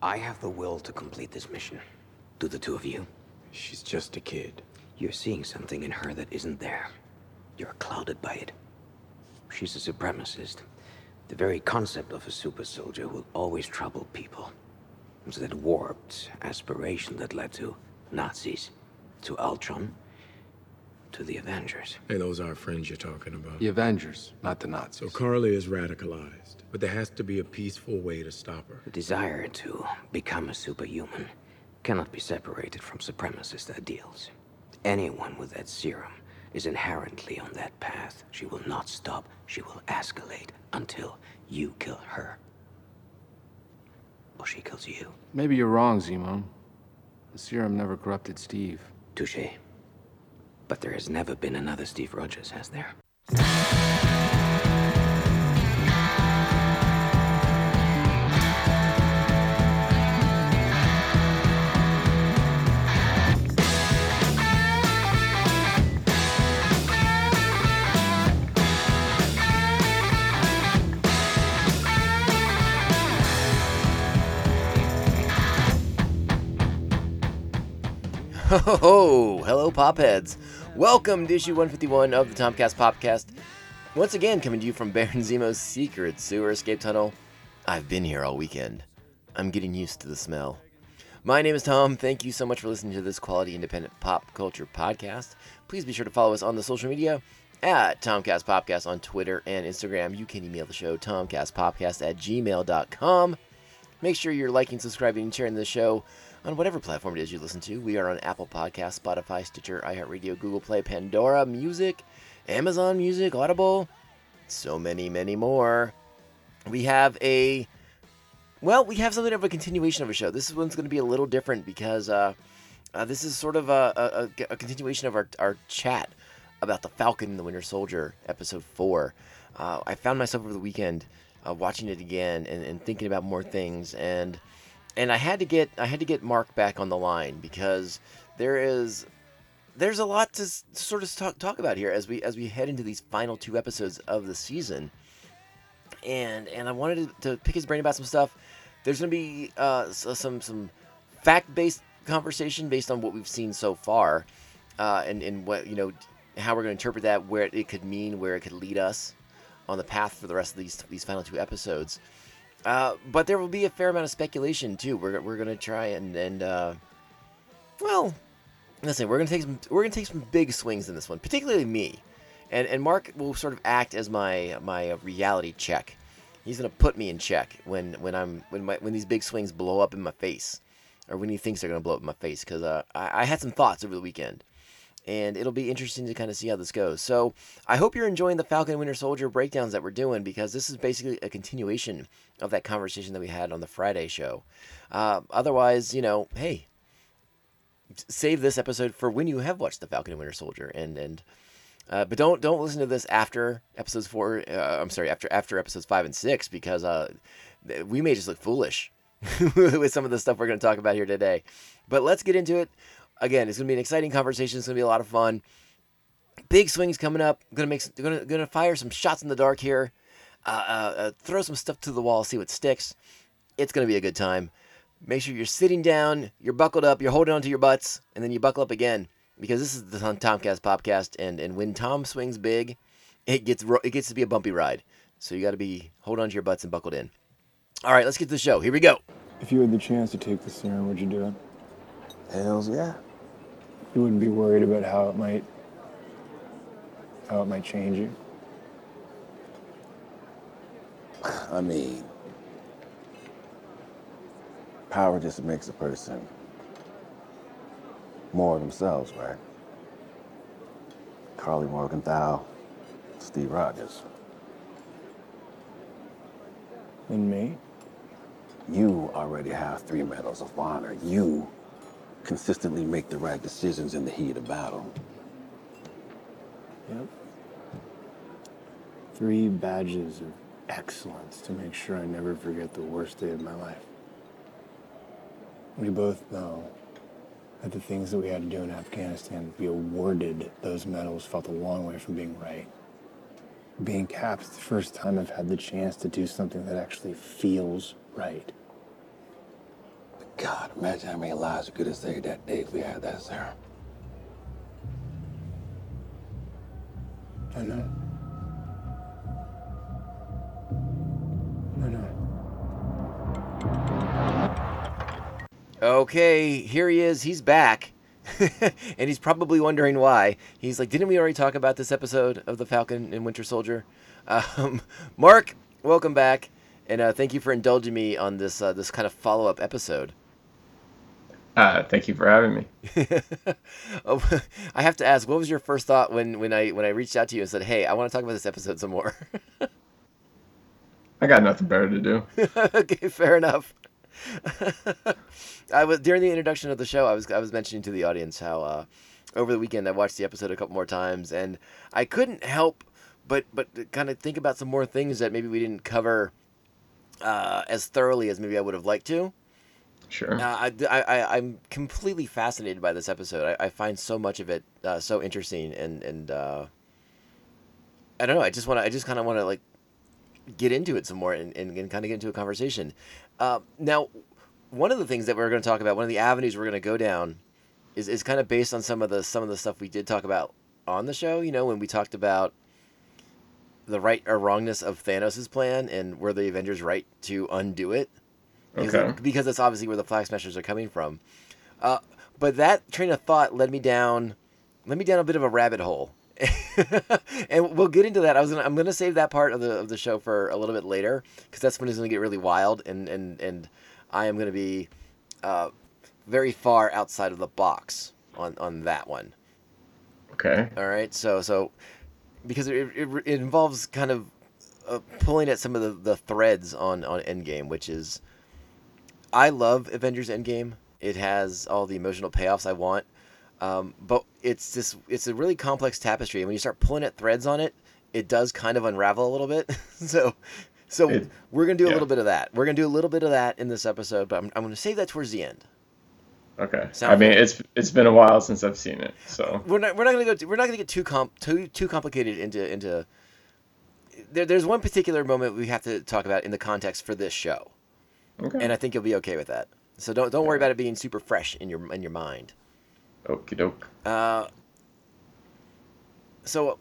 I have the will to complete this mission. Do the two of you? She's just a kid. You're seeing something in her that isn't there. You're clouded by it. She's a supremacist. The very concept of a super soldier will always trouble people. It's that warped aspiration that led to Nazis, to Ultron, to the Avengers. Hey, those are our friends you're talking about. The Avengers, not the Nazis. So Karli is radicalized, but there has to be a peaceful way to stop her. The desire to become a superhuman cannot be separated from supremacist ideals. Anyone with that serum is inherently on that path. She will not stop. She will escalate until you kill her. Or she kills you. Maybe you're wrong, Zemo. The serum never corrupted Steve. Touche. But there has never been another Steve Rogers, has there? Oh, hello, Popheads. Welcome to issue 151 of the Tomcast Popcast. Once again, coming to you from Baron Zemo's secret sewer escape tunnel. I've been here all weekend. I'm getting used to the smell. My name is Tom. Thank you so much for listening to this quality independent pop culture podcast. Please be sure to follow us on the social media at Tomcast Popcast on Twitter and Instagram. You can email the show, tomcastpopcast at gmail.com. Make sure you're liking, subscribing, and sharing the show on whatever platform it is you listen to. We are on Apple Podcasts, Spotify, Stitcher, iHeartRadio, Google Play, Pandora, Music, Amazon Music, Audible, so many, many more. We have a well, we have something of a continuation of a show. This one's going to be a little different because uh, uh, this is sort of a, a, a, continuation of our, our chat about the Falcon and the Winter Soldier, episode four. Uh, I found myself over the weekend uh, watching it again and, and thinking about more things and and I had to get I had to get Mark back on the line because there is there's a lot to sort of talk, talk about here as we as we head into these final two episodes of the season. And and I wanted to, to pick his brain about some stuff. There's to be uh, some some fact based conversation based on what we've seen so far, uh, and and what you know how we're to interpret that, where it could mean, where it could lead us on the path for the rest of these these final two episodes. Uh, but there will be a fair amount of speculation too. We're, we're gonna try and and uh, well, listen, we're gonna take some we're gonna take some big swings in this one, particularly me, and and Mark will sort of act as my my reality check. He's gonna put me in check when when I'm when my when these big swings blow up in my face, or when he thinks they're gonna blow up in my face, because uh, I, I had some thoughts over the weekend and it'll be interesting to kind of see how this goes. So I hope you're enjoying the Falcon Winter Soldier breakdowns that we're doing because this is basically a continuation of that conversation that we had on the Friday show. Uh, otherwise, you know, hey, save this episode for when you have watched the Falcon and Winter Soldier, and and uh, but don't don't listen to this after episodes four. Uh, I'm sorry, after after episodes five and six because uh, we may just look foolish with some of the stuff we're going to talk about here today. But let's get into it again, it's gonna be an exciting conversation. It's gonna be a lot of fun. Big swings coming up. Gonna make, some, gonna gonna fire some shots in the dark here. Uh, uh, uh, throw some stuff to the wall, see what sticks. It's gonna be a good time. Make sure you're sitting down, you're buckled up, you're holding onto your butts, and then you buckle up again because this is the Tomcast Popcast, and and when Tom swings big, it gets it gets to be a bumpy ride. So you got to be hold on to your butts and buckled in. All right, let's get to the show. Here we go. If you had the chance to take the serum, would you do it? Hells yeah. You wouldn't be worried about how it might how it might change you. I mean, power just makes a person more of themselves, right? Karli Morgenthau, Steve Rogers. And me? You already have three medals of honor. You consistently make the right decisions in the heat of battle. Yep. Three badges of excellence to make sure I never forget the worst day of my life. We both know that the things that we had to do in Afghanistan to be awarded those medals felt a long way from being right. Being Cap's the first time I've had the chance to do something that actually feels right. God, imagine how many lives we could have saved that day if we had that serum. I know. I know. Okay, here he is. He's back. and he's probably wondering why. He's like, didn't we already talk about this episode of The Falcon and Winter Soldier? Um, Mark, welcome back. And uh, thank you for indulging me on this uh, this kind of follow up episode. Uh, thank you for having me. oh, I have to ask, what was your first thought when, when I when I reached out to you and said, "Hey, I want to talk about this episode some more"? I got nothing better to do. okay, fair enough. I was during the introduction of the show. I was I was mentioning to the audience how uh, over the weekend I watched the episode a couple more times, and I couldn't help but but kind of think about some more things that maybe we didn't cover uh, as thoroughly as maybe I would have liked to. Sure. Uh, I, I, I'm completely fascinated by this episode. I, I find so much of it uh, so interesting, and and uh, I don't know. I just want to. I just kind of want to like get into it some more and, and, and kind of get into a conversation. Uh, now, one of the things that we're going to talk about, one of the avenues we're going to go down, is, is kind of based on some of the some of the stuff we did talk about on the show. You know, when we talked about the right or wrongness of Thanos' plan and were the Avengers right to undo it Okay. because that's obviously where the flag smashers are coming from. Uh, but that train of thought led me down, led me down a bit of a rabbit hole, and we'll get into that. I was gonna, I'm gonna save that part of the of the show for a little bit later because that's when it's gonna get really wild, and and and I am gonna be uh, very far outside of the box on on that one. Okay. All right, so so because it, it, it involves kind of uh, pulling at some of the, the threads on on Endgame, which is I love Avengers Endgame. It has all the emotional payoffs I want, um, but it's this it's a really complex tapestry, and when you start pulling at threads on it, it does kind of unravel a little bit. so. So It- we're gonna do a little bit of that. We're gonna do a little bit of that in this episode, but I'm, I'm gonna save that towards the end. Okay. Sound I mean, it's it's been a while since I've seen it, so we're not we're not gonna go we're not gonna get too comp too too complicated into into there, there's one particular moment we have to talk about in the context for this show okay. and i think you'll be okay with that so don't don't worry about it being super fresh in your in your mind Okie doke. uh, so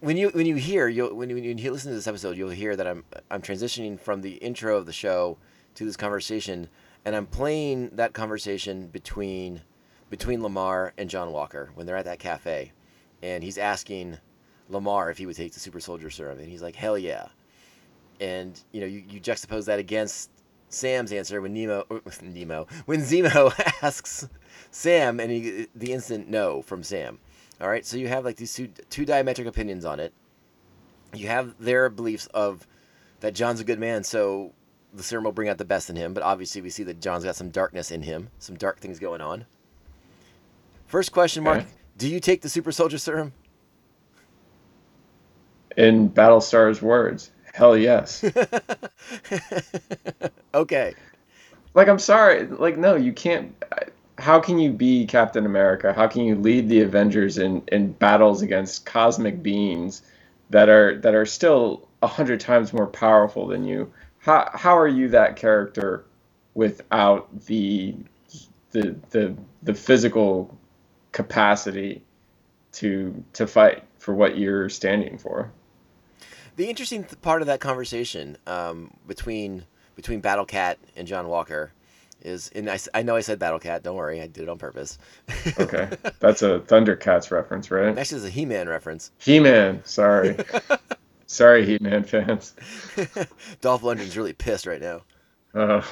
when you when you hear you when you, when you listen to this episode you'll hear that i'm i'm transitioning from the intro of the show to this conversation and i'm playing that conversation between between lemar and john walker when they're at that cafe and he's asking lemar if he would take the super soldier serum and he's like hell yeah and you know you, you juxtapose that against sam's answer when nemo nemo when zemo asks sam and he, the instant no from sam all right, so you have like these two, two diametric opinions on it. You have their beliefs of that John's a good man, so the serum will bring out the best in him. But obviously, we see that John's got some darkness in him, some dark things going on. First question, Mark: Okay. Do you take the super soldier serum? In Battlestar's words, hell yes. okay, like I'm sorry, like no, you can't. How can you be Captain America? How can you lead the Avengers in in battles against cosmic beings that are that are still a hundred times more powerful than you? How how are you that character without the the the the physical capacity to to fight for what you're standing for? The interesting th- part of that conversation um, between between Battle Cat and John Walker is, and I, I know I said Battle Cat. Don't worry, I did it on purpose. Okay, that's a Thundercats reference, right? Actually, it's a He-Man reference. He-Man, sorry. sorry, He-Man fans. Dolph Lundgren's really pissed right now. Uh,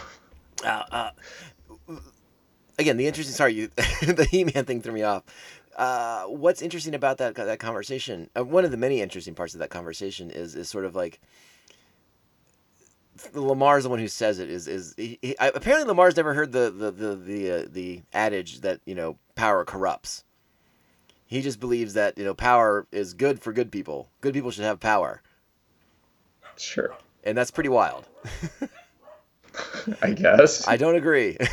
Uh, uh, again, the interesting. Sorry, you, the He-Man thing threw me off. Uh, what's interesting about that that conversation? Uh, one of the many interesting parts of that conversation is is sort of like Lemar's the one who says it. Is is he, he, I- apparently Lemar's never heard the the the the, uh, the adage that you know power corrupts. He just believes that you know power is good for good people. Good people should have power, sure, and that's pretty wild. I guess. I don't agree.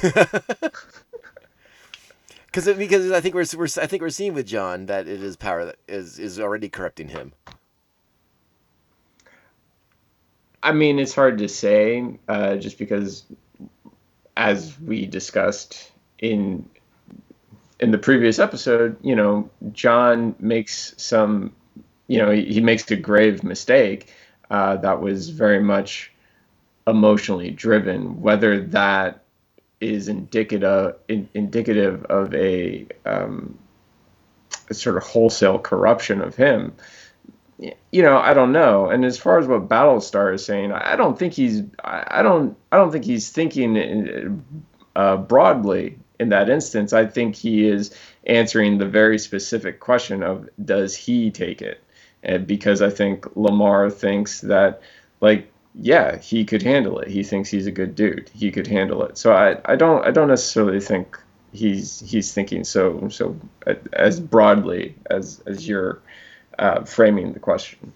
Because because I think we're, we're I think we're seeing with John that it is power that is is already corrupting him. I mean, it's hard to say, uh, just because as we discussed in in the previous episode, you know, John makes some, you know, he, he makes a grave mistake uh, that was very much emotionally driven. Whether that is indicative in, indicative of a, um, a sort of wholesale corruption of him, you know, I don't know. And as far as what Battlestar is saying, I don't think he's, I don't, I don't think he's thinking uh, broadly in that instance, I think he is answering the very specific question of does he take it? And because I think Lemar thinks that, like, yeah, he could handle it. He thinks he's a good dude. He could handle it. So I, I don't I don't necessarily think he's he's thinking so so as broadly as as you're uh, framing the question.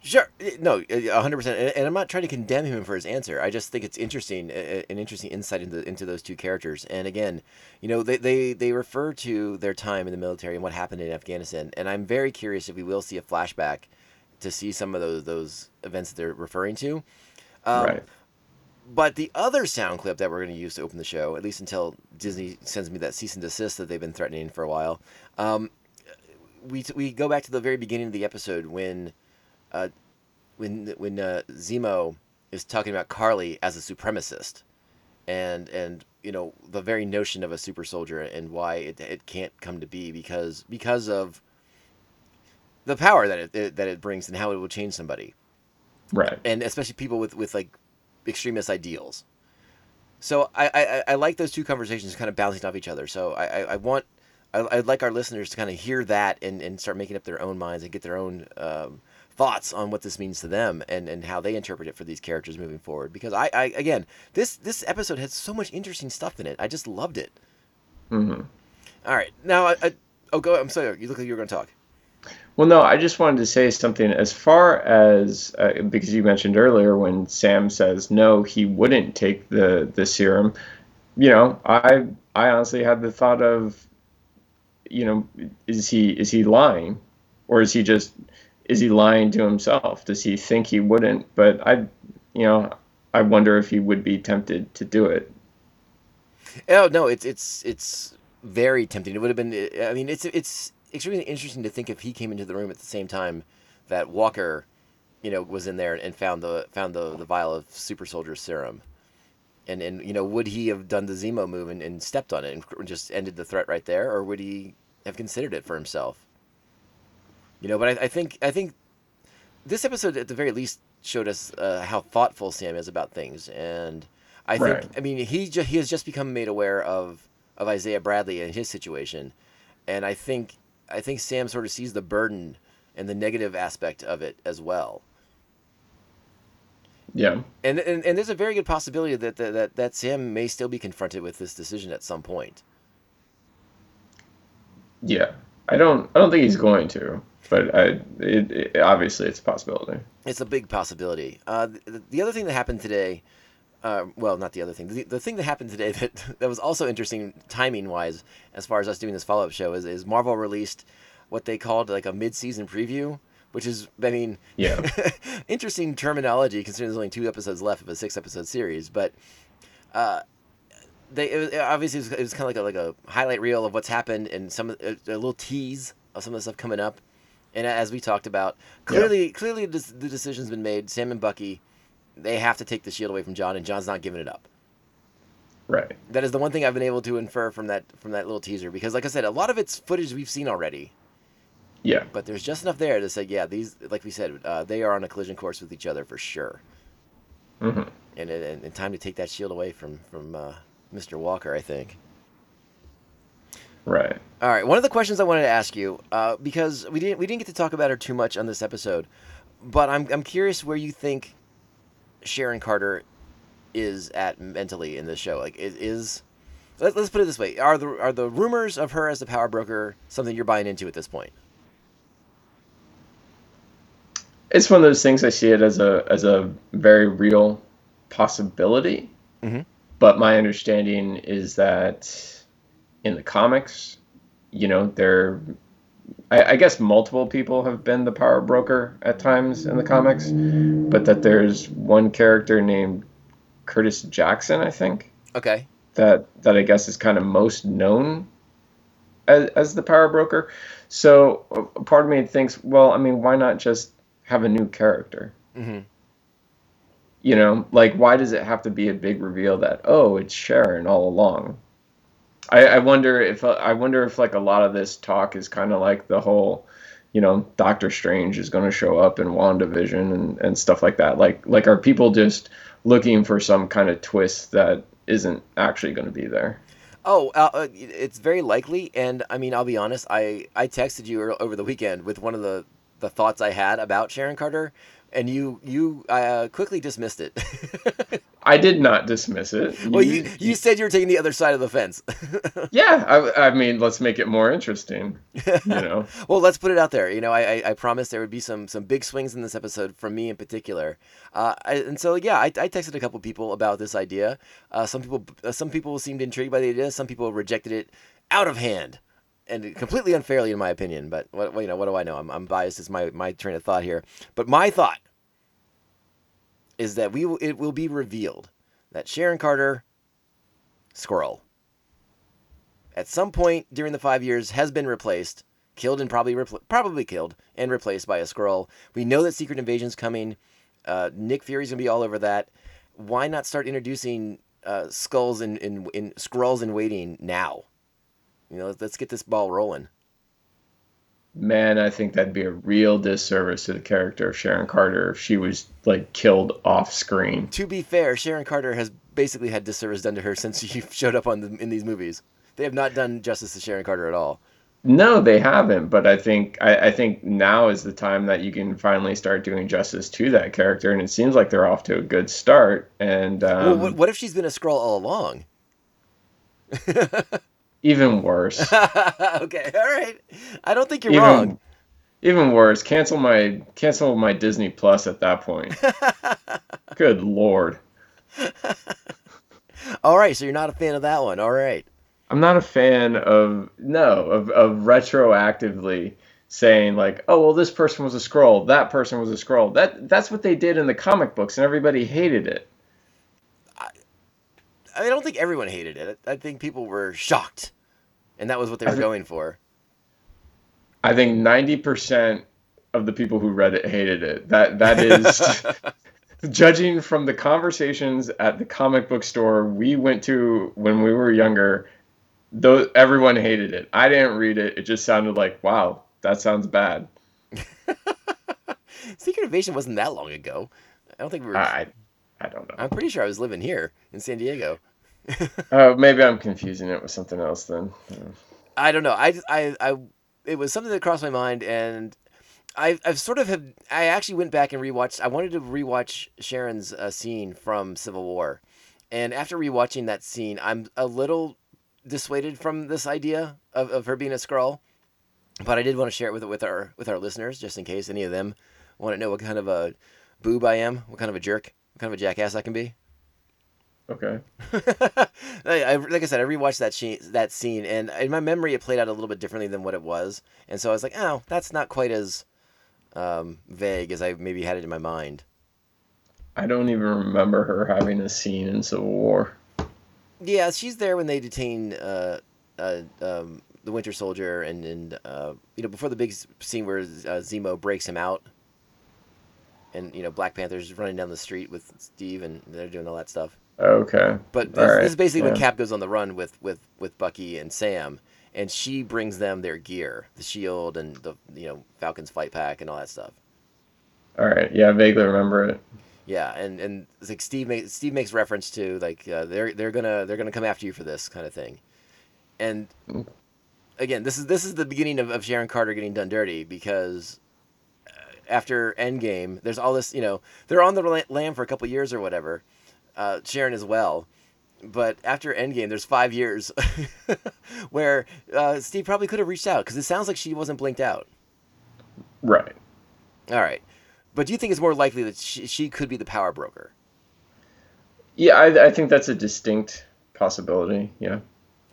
Sure, no, hundred percent. And I'm not trying to condemn him for his answer. I just think it's interesting, an interesting insight into into those two characters. And again, you know, they they they refer to their time in the military and what happened in Afghanistan. And I'm very curious if we will see a flashback to see some of those those events that they're referring to. Um, right. But the other sound clip that we're going to use to open the show, at least until Disney sends me that cease and desist that they've been threatening for a while, um, we we go back to the very beginning of the episode when uh, when when uh, Zemo is talking about Karli as a supremacist, and and you know the very notion of a super soldier and why it, it can't come to be because because of the power that it, that it brings and how it will change somebody, right? And especially people with with like extremist ideals. So I, I, I like those two conversations kind of bouncing off each other. So I, I, I want I, would like our listeners to kind of hear that and, and start making up their own minds and get their own um, thoughts on what this means to them and, and how they interpret it for these characters moving forward. Because I, I again, this this episode has so much interesting stuff in it. I just loved it. Mm-hmm. All right, now I, I oh go. I'm sorry. You look like you were going to talk. Well, no, I just wanted to say something as far as uh, because you mentioned earlier when Sam says no, he wouldn't take the the serum. You know, I I honestly had the thought of, you know, is he is he lying, or is he just is he lying to himself? Does he think he wouldn't? But I, you know, I wonder if he would be tempted to do it. Oh no, it's it's it's very tempting. It would have been. I mean, it's it's extremely interesting to think if he came into the room at the same time that Walker, you know, was in there and found the found the the vial of super soldier serum. And, and you know would he have done the Zemo move and, and stepped on it and just ended the threat right there, or would he have considered it for himself? You know, but I, I think I think this episode at the very least showed us uh, how thoughtful Sam is about things, and I think. I mean he ju- he has just become made aware of of Isaiah Bradley and his situation, and I think I think Sam sort of sees the burden and the negative aspect of it as well. Yeah, and and, and there's a very good possibility that, that that that Sam may still be confronted with this decision at some point. Yeah, I don't I don't think he's going to but I, it, it, obviously it's a possibility. It's a big possibility. Uh, the, the, other thing that happened today, uh, well, not the other thing. The, the thing that happened today that that was also interesting timing wise, as far as us doing this follow up show, is, is Marvel released what they called like a mid season preview, which is, I mean, yeah, interesting terminology considering there's only two episodes left of a six episode series, but. Uh, they it was, obviously it was, was, kind of like a, like a highlight reel of what's happened and some a, a little tease of some of the stuff coming up and as we talked about, clearly, yeah. clearly the decision's been made. Sam and Bucky, they have to take the shield away from John, and John's not giving it up. Right. That is the one thing I've been able to infer from that from that little teaser because, like I said, a lot of it's footage we've seen already. Yeah. But there's just enough there to say, yeah, these, like we said, uh, they are on a collision course with each other for sure. Mm-hmm. And, and, and time to take that shield away from from uh, Mr. Walker, I think. Right. All right. One of the questions I wanted to ask you, uh, because we didn't we didn't get to talk about her too much on this episode, but I'm I'm curious where you think Sharon Carter is at mentally in this show. Like, is, is let, us put it this way: are the are the rumors of her as the power broker something you're buying into at this point? It's one of those things. I see it as a as a very real possibility. Mm-hmm. But my understanding is that in the comics, you know, there, I, I, guess multiple people have been the power broker at times in the comics, but that there's one character named Curtis Jackson, I think. Okay. that that I guess is kind of most known as, as the power broker. So a part of me thinks, well, I mean, why not just have a new character? hmm You know, like why does it have to be a big reveal that oh, it's Sharon all along? I, I wonder if I wonder if like a lot of this talk is kind of like the whole, you know, Doctor Strange is going to show up in WandaVision and and stuff like that. Like like are people just looking for some kind of twist that isn't actually going to be there? Oh, uh, uh, it's very likely. And I mean, I'll be honest. I I texted you over the weekend with one of the the thoughts I had about Sharon Carter, and you you uh, quickly dismissed it. I did not dismiss it. well, you you said you were taking the other side of the fence. yeah, I, I mean, let's make it more interesting. You know, well, let's put it out there. You know, I, I, I promised there would be some some big swings in this episode from me in particular. Uh, I, and so yeah, I, I texted a couple people about this idea. Uh, some people uh, some people seemed intrigued by the idea. Some people rejected it out of hand and completely unfairly, in my opinion. But what you know, what do I know? I'm, I'm biased. It's my my train of thought here. But my thought is that we it will be revealed that Sharon Carter, Skrull, at some point during the five years has been replaced, killed and probably repl- probably killed and replaced by a Skrull. We know that Secret Invasion's coming. Uh, Nick Fury's gonna be all over that. Why not start introducing uh, skulls and in, in, Skrulls in waiting now? You know, let's get this ball rolling. man, I think that'd be a real disservice to the character of Sharon Carter if she was like killed off screen. To be fair, Sharon Carter has basically had disservice done to her since she showed up on the, in these movies. They have not done justice to Sharon Carter at all. No, they haven't. But I think I, I think now is the time that you can finally start doing justice to that character, and it seems like they're off to a good start. And um, well, what, what if she's been a Skrull all along? even worse, okay, all right. I don't think you're even wrong. even worse, cancel my cancel my Disney Plus at that point. good lord. All right, so you're not a fan of that one. All right. I'm not a fan of no of, of retroactively saying like, oh well, this person was a Skrull, that person was a Skrull. That that's what they did in the comic books, and everybody hated it. I don't think everyone hated it. I think people were shocked, and that was what they were going for. I think 90% of the people who read it hated it. That that is judging from the conversations at the comic book store we went to when we were younger. Though everyone hated it. I didn't read it. It just sounded like, wow, that sounds bad. Secret Invasion wasn't that long ago. I don't think we were. I I don't know. I'm pretty sure I was living here in San Diego. Oh, maybe I'm confusing it with something else then. I don't know. I, I, I, it was something that crossed my mind, and I, I've sort of have. I actually went back and rewatched. I wanted to rewatch Sharon's uh, scene from Civil War, and after rewatching that scene, I'm a little dissuaded from this idea of, of her being a Skrull. But I did want to share it with with our with our listeners, just in case any of them want to know what kind of a boob I am, what kind of a jerk, what kind of a jackass I can be. Okay. I, I- like I said, I rewatched that scene, that scene, and in my memory, it played out a little bit differently than what it was, and so I was like, "Oh, that's not quite as um, vague as I maybe had it in my mind." I don't even remember her having a scene in Civil War. Yeah, she's there when they detain uh, uh, um, the Winter Soldier, and and uh, you know before the big scene where uh, Zemo breaks him out, and you know Black Panther's running down the street with Steve, and they're doing all that stuff. Okay. But this, right, this is basically when. Cap goes on the run with, with, with Bucky and Sam, and she brings them their gear, the shield and the you know Falcon's fight pack and all that stuff. All right. Yeah, I vaguely remember it. Yeah, and and like Steve makes Steve makes reference to like uh, they're they're gonna they're gonna come after you for this kind of thing, and again this is this is the beginning of, of Sharon Carter getting done dirty because uh, after Endgame there's all this you know they're on the la- lam for a couple years or whatever, uh, Sharon as well, but after Endgame there's five years where uh, Steve probably could have reached out because it sounds like she wasn't blinked out. Right. All right, but do you think it's more likely that she, she could be the power broker? Yeah, I, I think that's a distinct possibility. Yeah.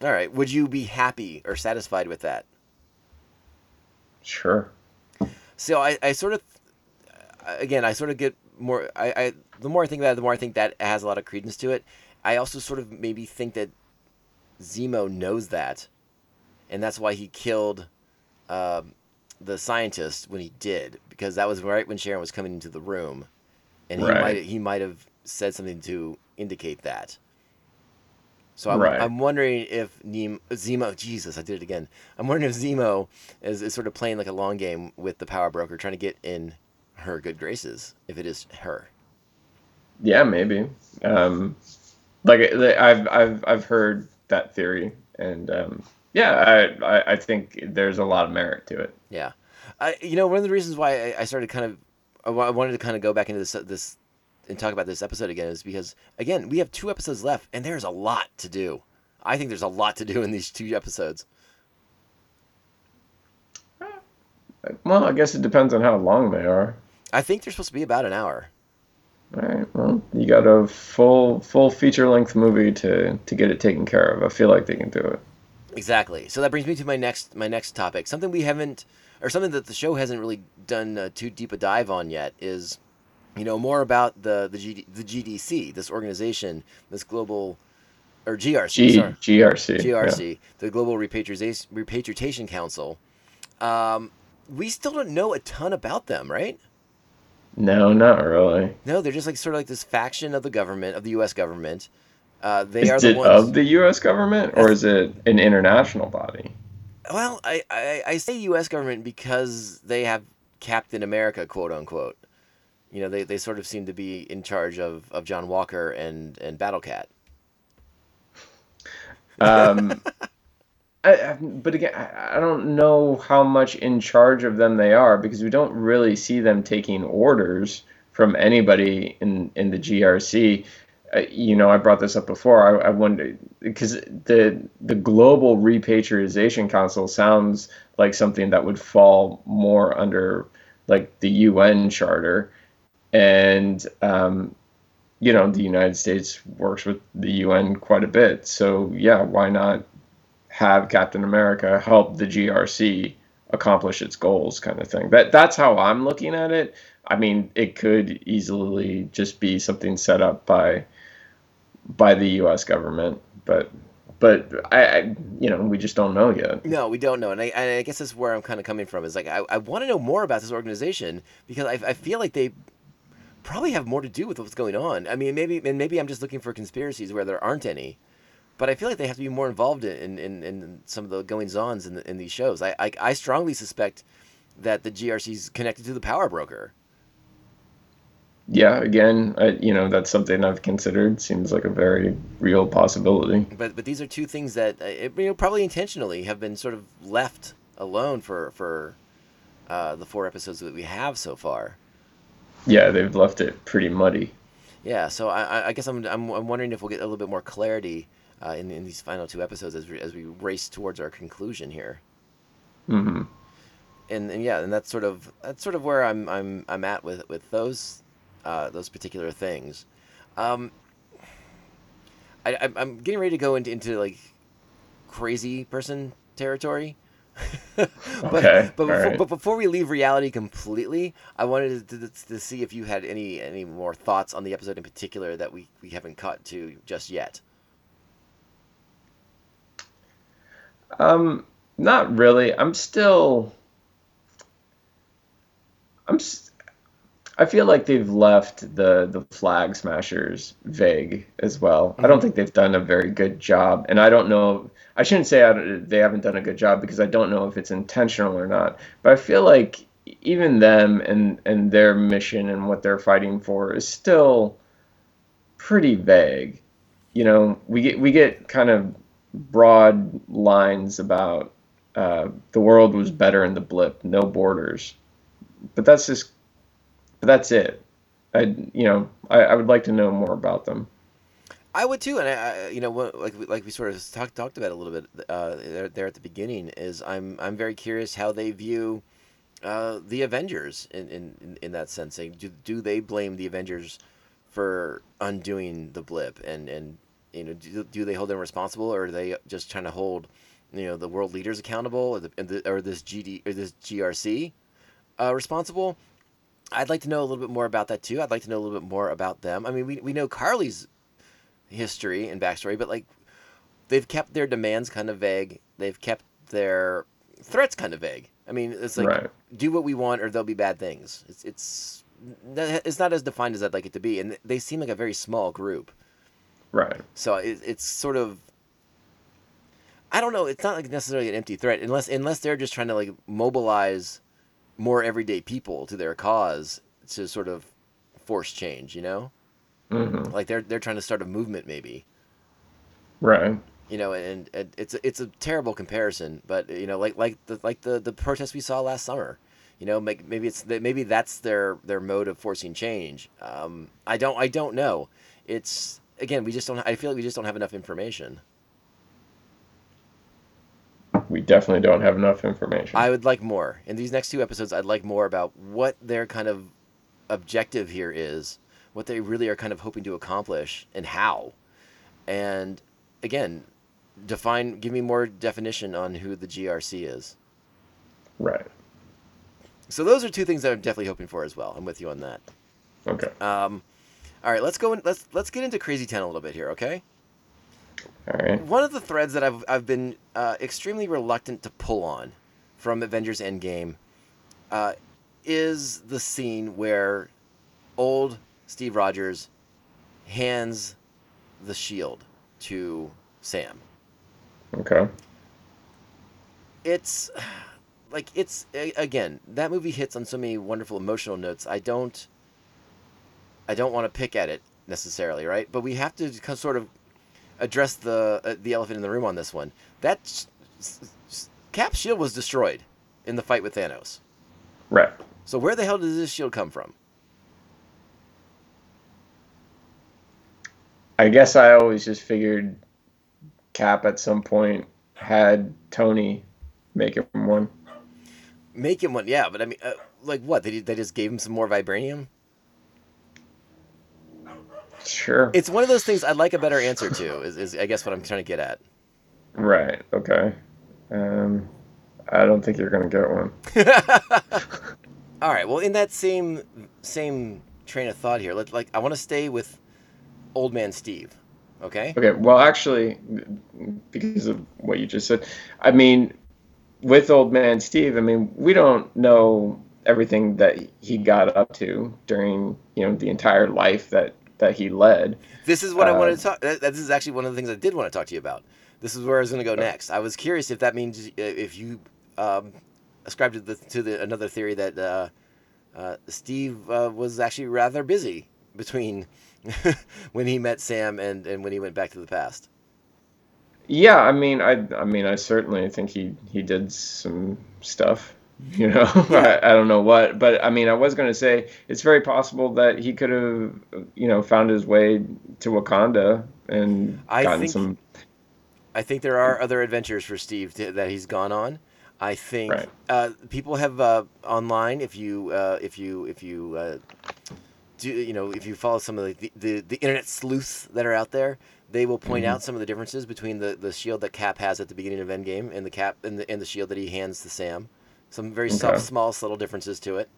All right. Would you be happy or satisfied with that? Sure. So I, I sort of, again, I sort of get more. I, I the more I think about it, the more I think that has a lot of credence to it. I also sort of maybe think that Zemo knows that, and that's why he killed um, the scientist when he did, because that was right when Sharon was coming into the room, and he Right. might he might have said something to indicate that. So I'm, Right. I'm wondering if Neem, Zemo, Jesus, I did it again. I'm wondering if Zemo is, is sort of playing like a long game with the power broker, trying to get in her good graces, if it is her. Yeah, maybe. Um, like I- I've I've I've heard that theory, and um, yeah, I, I I think there's a lot of merit to it. Yeah, I you know one of the reasons why I, I started kind of I I wanted to kind of go back into this this and talk about this episode again is because again we have two episodes left and there's a lot to do. I think there's a lot to do in these two episodes. Well, I guess it depends on how long they are. I think they're supposed to be about an hour. All right. Well, you got a full full feature length movie to to get it taken care of. I feel like they can do it. Exactly. So that brings me to my next my next topic. Something we haven't, or something that the show hasn't really done uh, too deep a dive on yet is, you know, more about the the, GD, the GDC, this organization, this global, or GRC, G sorry, GRC. yeah. GRC, the Global Repatriation Repatriation Council. Um, we still don't know a ton about them, right? No, not really. No, they're just like sort of like this faction of the government of the U.S. government. Uh, they Is are the it ones. of the U.S. government or is it an international body? Well, I, I, I say U.S. government because they have Captain America, quote unquote. You know, they, they sort of seem to be in charge of, of John Walker and, and Battle Cat. Um, I, but again, I, I don't know how much in charge of them they are because we don't really see them taking orders from anybody in in the GRC. Uh, you know, I brought this up before. I, I wonder because the the Global Repatriation Council sounds like something that would fall more under like the UN Charter, and um, you know, the United States works with the UN quite a bit. So yeah, why not have Captain America help the GRC accomplish its goals, kind of thing. That that's how I'm looking at it. I mean, it could easily just be something set up by by the U.S. government, but but I, I you know we just don't know yet. No, we don't know, and I, and I guess that's where I'm kind of coming from. Is like I, I want to know more about this organization because I, I feel like they probably have more to do with what's going on. I mean, maybe and maybe I'm just looking for conspiracies where there aren't any, but I feel like they have to be more involved in in, in some of the goings ons in, the, in these shows. I, I I strongly suspect that the GRC is connected to the power broker. Yeah, again, I, you know that's something I've considered. Seems like a very real possibility. But but these are two things that uh, it, you know probably intentionally have been sort of left alone for for uh, the four episodes that we have so far. Yeah, they've left it pretty muddy. Yeah, so I, I- I guess I'm, I'm, I'm wondering if we'll get a little bit more clarity uh, in, in these final two episodes as we, as we race towards our conclusion here. hmm And, and yeah, and that's sort of that's sort of where I'm I'm I'm at with with those uh, those particular things. Um, I, I'm- I'm getting ready to go into into like crazy person territory. but, Okay, but, before, alright. but before we leave reality completely, I wanted to, to, to see if you had any any more thoughts on the episode in particular that we, we haven't caught to just yet. Um, not really. I'm still. I'm. I feel like they've left the the flag smashers vague as well. I don't think they've done a very good job, and I don't know. I shouldn't say I they haven't done a good job because I don't know if it's intentional or not. But I feel like even them and and their mission and what they're fighting for is still pretty vague. You know, we get we get kind of broad lines about uh, the world was better in the blip, no borders. But that's just, that's it. I, you know, I, I would like to know more about them. I would too, and I, I you know, like like we sort of talked talked about a little bit uh, there, there at the beginning is I'm I'm very curious how they view uh, the Avengers in, in, in, in that sense. Do do they blame the Avengers for undoing the blip, and and you know, do, do they hold them responsible, or are they just trying to hold you know the world leaders accountable, or, the, and the, or this GD or this GRC uh, responsible? I'd like to know a little bit more about that too. I'd like to know a little bit more about them. I mean, we, we know Karli's history and backstory, but like, they've kept their demands kind of vague. They've kept their threats kind of vague. I mean, it's like Right. do what we want or there'll be bad things. It's it's it's not as defined as I'd like it to be, and they seem like a very small group. Right. So it, it's sort of I don't know. It's not like necessarily an empty threat unless unless they're just trying to like mobilize more everyday people to their cause to sort of force change. You know, hmm like they're they're trying to start a movement maybe. Right. You know, and, and it's a, it's a terrible comparison, but you know, like like the like the the protests we saw last summer. You know, make, maybe it's maybe that's their their mode of forcing change. Um, I don't I don't know. It's again, we just don't. I feel like we just don't have enough information. We definitely don't have enough information. I would like more in these next two episodes. I'd like more about what their kind of objective here is, what they really are kind of hoping to accomplish, and how. And again, define. Give me more definition on who the GRC is. right. So those are two things that I'm definitely hoping for as well. I'm with you on that. Okay. Um, all right, let's go. In, let's let's get into Crazy Town a little bit here, okay? All right. One of the threads that I've I've been uh, extremely reluctant to pull on from Avengers Endgame uh, is the scene where old Steve Rogers hands the shield to Sam. Okay. It's like it's again that movie hits on so many wonderful emotional notes. I don't I don't want to pick at it necessarily, right? But we have to sort of address the uh, the elephant in the room on this one. That s- s- s- Cap's shield was destroyed in the fight with Thanos. Right. So where the hell does this shield come from? I guess I always just figured Cap at some point had Tony make him one. Make him one, yeah. But I mean, uh, like what? They they just gave him some more vibranium. Sure. It's one of those things I'd like a better answer to. Is, is I guess what I'm trying to get at. Right. Okay. Um, I don't think you're gonna get one. All right. Well, in that same same train of thought here, let like I want to stay with Old Man Steve. Okay. Okay. Well, actually, because of what you just said, I mean, with Old Man Steve, I mean, we don't know everything that he got up to during you know the entire life that that he led. This is what I wanted to talk. This is actually one of the things I did want to talk to you about. This is where I was going to go next. I was curious if that means uh, if you um, ascribed to the to the another theory that uh, uh, Steve uh, was actually rather busy between when he met Sam and and when he went back to the past. Yeah, I mean, I I mean, I certainly think he he did some stuff. You know, I, I don't know what, but I mean, I was going to say it's very possible that he could have, you know, found his way to Wakanda and I gotten think- some. I think there are other adventures for Steve to, that he's gone on. I think Right. uh, people have uh, online. If you uh, if you if you uh, do you know if you follow some of the, the the internet sleuths that are out there, they will point out some of the differences between the, the shield that Cap has at the beginning of Endgame and the cap and the and the shield that he hands to Sam. Some very Okay. soft, small, subtle differences to it.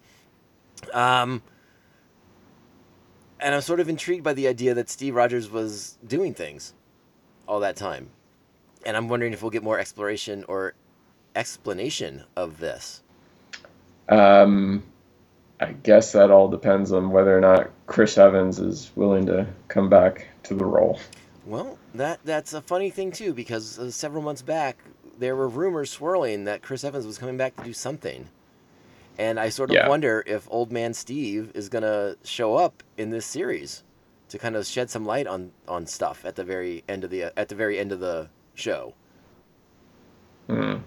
Um, and I'm sort of intrigued by the idea that Steve Rogers was doing things all that time. And I'm wondering if we'll get more exploration or explanation of this. Um, I guess that all depends on whether or not Chris Evans is willing to come back to the role. Well, that that's a funny thing too because uh, several months back there were rumors swirling that Chris Evans was coming back to do something. And I sort of Yeah. wonder if old man Steve is going to show up in this series to kind of shed some light on on stuff at the very end of the at the very end of the show. Hmm.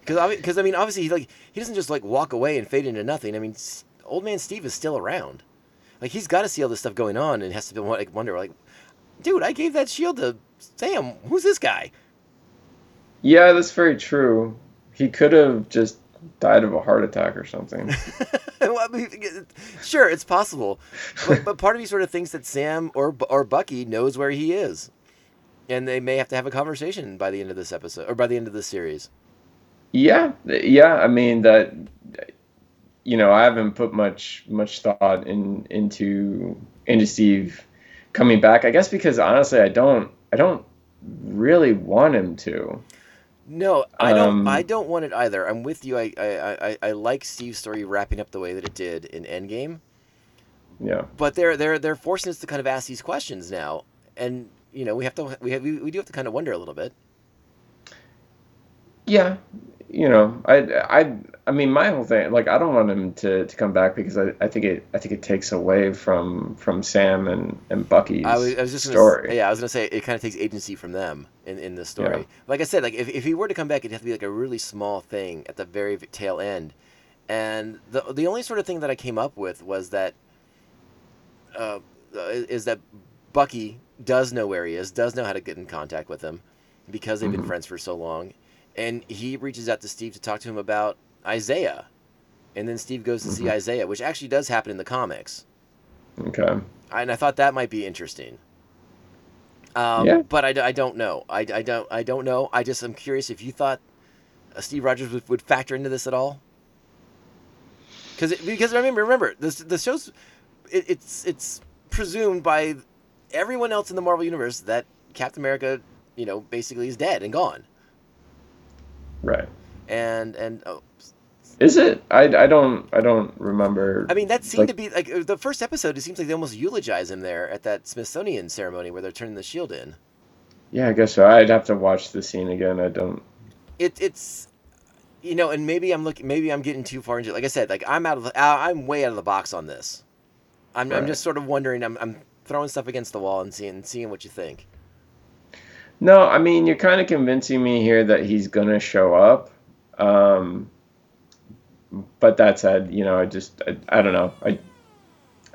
Because because I mean obviously he like he doesn't just like walk away and fade into nothing. I mean old man Steve is still around. Like he's got to see all this stuff going on and has to be like wonder like, dude, I gave that shield to Sam. Who's this guy? Yeah, that's very true. He could have just died of a heart attack or something. Well, I mean, sure, it's possible, but, but part of me sort of thinks that Sam or or Bucky knows where he is, and they may have to have a conversation by the end of this episode or by the end of this series. Yeah, yeah. I mean that. You know, I haven't put much much thought in into into Steve coming back. I guess because honestly, I don't I don't really want him to. No, I don't. Um, I don't want it either. I'm with you. I, I, I, I like Steve's story wrapping up the way that it did in Endgame, Yeah. but they're they're they're forcing us to kind of ask these questions now, and you know we have to we have we, we do have to kind of wonder a little bit. Yeah, you know, I, I, I mean, my whole thing, like, I don't want him to, to come back because I, I think it, I think it takes away from from Sam and and Bucky's I was, I was just gonna, yeah, I was gonna say it kind of takes agency from them in, in this story. Yeah. Like I said, like if, if he were to come back, it'd have to be like a really small thing at the very tail end. And the the only sort of thing that I came up with was that uh, is that Bucky does know where he is, does know how to get in contact with him because they've been Mhm. friends for so long, and he reaches out to Steve to talk to him about Isaiah, and then Steve goes to see Mhm. Isaiah, which actually does happen in the comics Okay. and I thought that might be interesting. Um, Yeah. But I, I don't know. I, I don't I don't know. I just I'm curious if you thought uh, Steve Rogers would, would factor into this at all. Because because remember remember the the show's it, it's it's presumed by everyone else in the Marvel universe that Captain America you know basically is dead and gone Right. and and oh, Is it? I, I don't I don't remember. I mean that seemed Like- to be like uh, the first episode. It seems like they almost eulogize him there at that Smithsonian ceremony where they're turning the shield in. yeah, I guess so. I'd have to watch the scene again. I don't. it, it's you know and maybe i'm looking maybe i'm getting too far into it like i said like i'm out of the I- i'm way out of the box on this i'm, I'm just sort of wondering I'm, I'm throwing stuff against the wall and seeing seeing what you think No, I mean you're kind of convincing me here that he's gonna show up. Um, but that said, you know, I just I, I don't know. I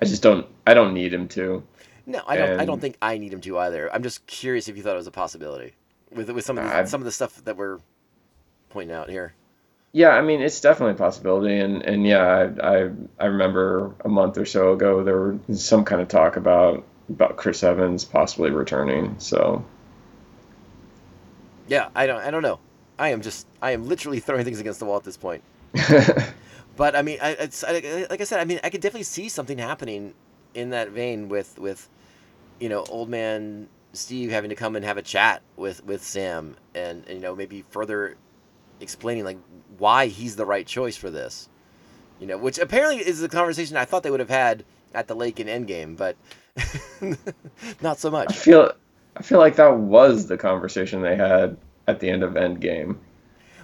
I just don't I don't need him to. no i don't i don't think i need him to either i'm just curious if you thought it was a possibility with with some of the, I- some of the stuff that we're pointing out here Yeah, I mean it's definitely a possibility, and and yeah, I I, I remember a month or so ago there was some kind of talk about about Chris Evans possibly returning. So yeah i don't i don't know i am just i am literally throwing things against the wall at this point But I mean, I, it's I, like I said. I mean, I could definitely see something happening in that vein with with you know old man Steve having to come and have a chat with with Sam, and, and you know maybe further explaining like why he's the right choice for this. You know, which apparently is the conversation I thought they would have had at the lake in Endgame, but not so I much. feel I feel like that was the conversation they had at the end of Endgame.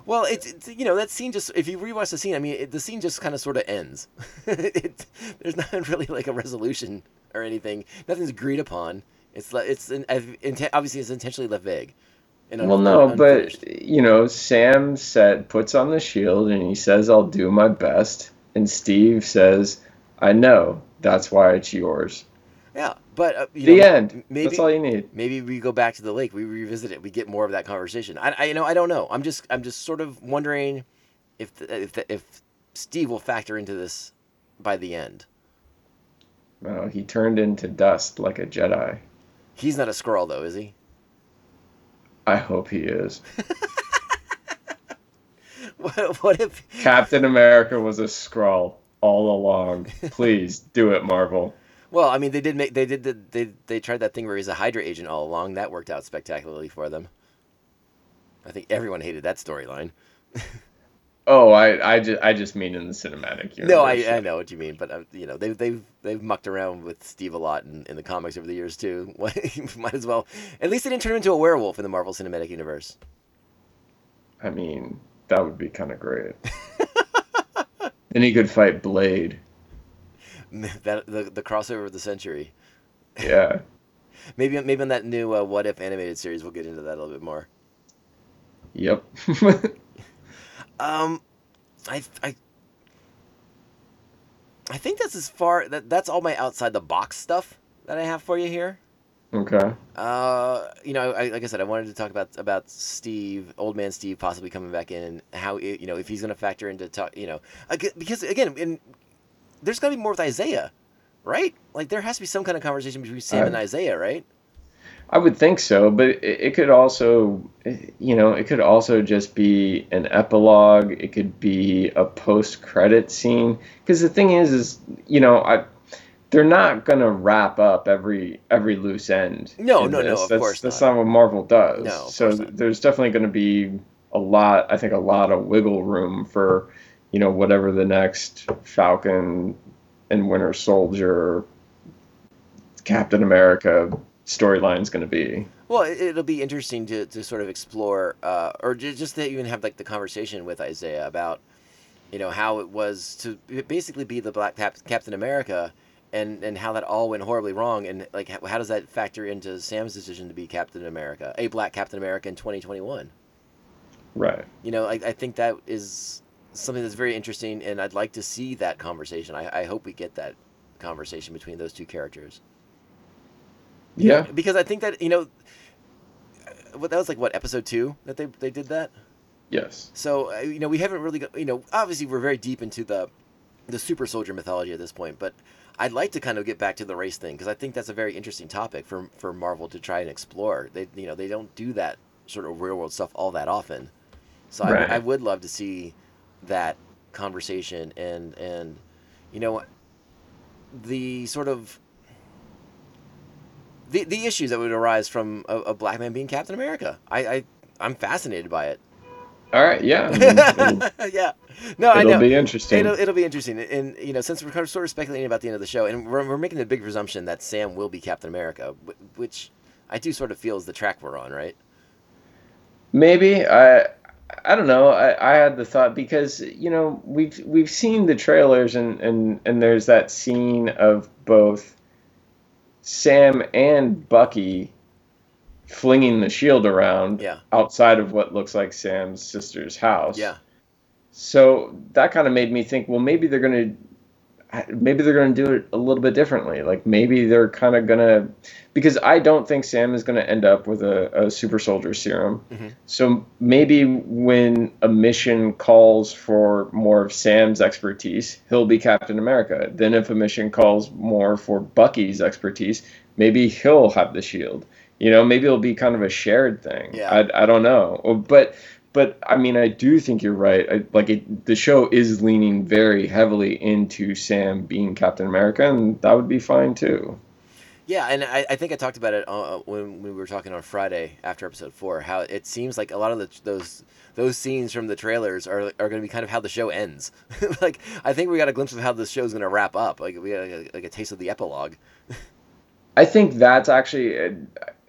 Well, it's, it's you know that scene just if you rewatch the scene, I mean it, the scene just kind of sort of ends. it, there's not really like a resolution or anything. Nothing's agreed upon. It's it's inten- obviously it's intentionally left vague. And Well, no, but you know, Sam said puts on the shield and he says, "I'll do my best," and Steve says, "I know. That's why it's yours." Yeah, but uh, you the know, end. Maybe That's all you need. maybe we go back to the lake. We revisit it. We get more of that conversation. I, I you know I don't know. I'm just I'm just sort of wondering if the, if the, if Steve will factor into this by the end. Well, he turned into dust like a Jedi. He's not a Skrull though, is he? I hope he is. What, what if Captain America was a Skrull all along. Please do it, Marvel. Well, I mean, they did make they did the, they they tried that thing where he's a Hydra agent all along. That worked out spectacularly for them. I think everyone hated that storyline. Oh, I, I just, I just mean in the cinematic universe. No, I, I know what you mean, but uh, you know they've they've they've mucked around with Steve a lot in, in the comics over the years too. Might as well. At least they didn't turn him into a werewolf in the Marvel Cinematic Universe. I mean, that would be kind of great. then he could fight Blade. that the the crossover of the century. Yeah. Maybe maybe on that new uh, What If animated series, we'll get into that a little bit more. Yep. Um, I I I think that's as far that that's all my outside the box stuff that I have for you here. okay. Uh, you know, I, like I said, I wanted to talk about about Steve, old man Steve, possibly coming back in, and how it, you know if he's going to factor into talk, you know, because again, in, there's got to be more with Isaiah, right? Like there has to be some kind of conversation between Sam and Uh, Isaiah, right? I would think so, but it, it could also, you know, it could also just be an epilogue. It could be a post-credit scene. Because the thing is, is you know, I they're not gonna wrap up every every loose end. No, no, no, of that's, course that's not. not. what Marvel does. No, so there's definitely gonna be a lot. I think a lot of wiggle room for, you know, whatever the next Falcon and Winter Soldier, Captain America storyline is gonna be. Well, it- it'll be interesting to, to sort of explore, uh, or ju- just to even have like the conversation with Isaiah about, you know, how it was to basically be the Black Cap- Captain America, and and how that all went horribly wrong, and like how, how does that factor into Sam's decision to be Captain America, a Black Captain America in 2021? Right. You know, I, I think that is something that's very interesting, and I'd like to see that conversation. I, I hope we get that conversation between those two characters Yeah. because I think that you know, uh, what that was like what episode two that they they did that. Yes. So uh, you know we haven't really got, you know obviously we're very deep into the the super soldier mythology at this point, but I'd like to kind of get back to the race thing because I think that's a very interesting topic for for Marvel to try and explore. They you know they don't do that sort of real world stuff all that often, so Right. I, I would love to see that conversation and and you know the sort of the the issues that would arise from a, a black man being Captain America. I, I I'm fascinated by it. All right. Yeah. It'll, yeah. No, I it'll be interesting. It'll, it'll be interesting, and you know, since we're kind of sort of speculating about the end of the show, and we're, we're making the big presumption that Sam will be Captain America, which I do sort of feel is the track we're on, right? Maybe I I don't know. I, I had the thought because you know we've we've seen the trailers and and and there's that scene of both Sam and Bucky flinging the shield around Yeah. outside of what looks like Sam's sister's house. Yeah. So that kind of made me think, well, maybe they're gonna, maybe they're gonna do it a little bit differently. Like maybe they're kind of gonna, because I don't think Sam is gonna end up with a, a super soldier serum. Mhm. So maybe when a mission calls for more of Sam's expertise, he'll be Captain America. Then if a mission calls more for Bucky's expertise, maybe he'll have the shield. You know, maybe it'll be kind of a shared thing. Yeah. I, I don't know, but but I mean, I do think you're right. I, like it, the show is leaning very heavily into Sam being Captain America, and that would be fine too. Yeah, and I, I think I talked about it uh, when we were talking on Friday after episode four. How it seems like a lot of the, those those scenes from the trailers are are going to be kind of how the show ends. like I think we got a glimpse of how the show's going to wrap up. Like we got a, like a taste of the epilogue. I think that's actually, uh,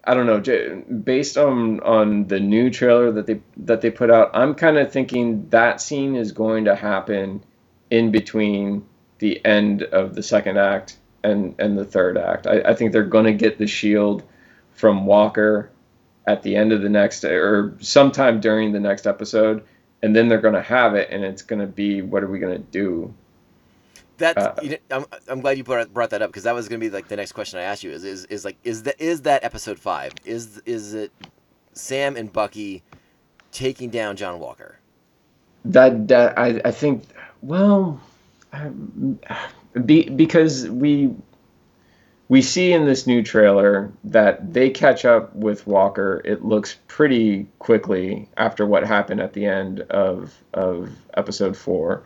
I don't know, based on on the new trailer that they that they put out. I'm kind of thinking that scene is going to happen in between the end of the second act and and the third act. I, I think they're going to get the shield from Walker at the end of the next or sometime during the next episode, and then they're going to have it, and it's going to be what are we going to do? That Uh, you know, I'm, I'm glad you brought, brought that up because that was going to be like the next question I asked you is, is is like is that is that episode five is is it Sam and Bucky taking down John Walker? that that I, I think well um, be, because we we see in this new trailer that they catch up with Walker it looks pretty quickly after what happened at the end of of episode 4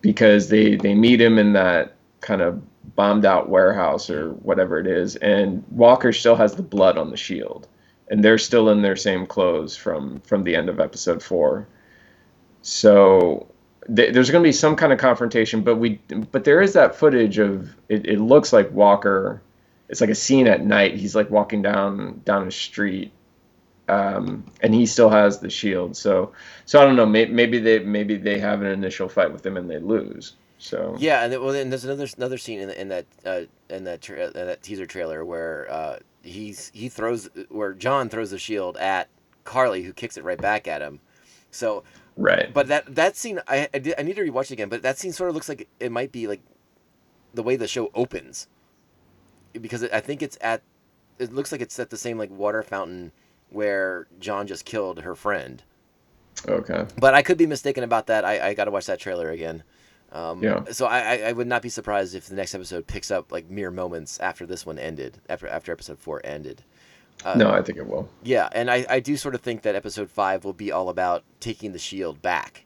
because they they meet him in that kind of bombed out warehouse or whatever it is and Walker still has the blood on the shield and they're still in their same clothes from from the end of episode 4 so th- there's going to be some kind of confrontation, but we but there is that footage of it, it looks like Walker. It's like a scene at night. He's like walking down down a street, um, and he still has the shield. So so I don't know. May, maybe they maybe they have an initial fight with him and they lose. So Yeah, and then, well, then there's another another scene in, the, in that uh, in that tra- in that teaser trailer where uh, he's he throws where John throws the shield at Karli, who kicks it right back at him. So, right. but that that scene I I, did, I need to rewatch it again. But that scene sort of looks like it might be like the way the show opens because it, I think it's at it looks like it's at the same like water fountain where John just killed her friend. Okay. But I could be mistaken about that. I, I got to watch that trailer again. Um, Yeah. So I, I, would not be surprised if the next episode picks up like mere moments after this one ended, after after episode four ended. Uh, no, I think it will. Yeah, and I, I do sort of think that episode five will be all about taking the shield back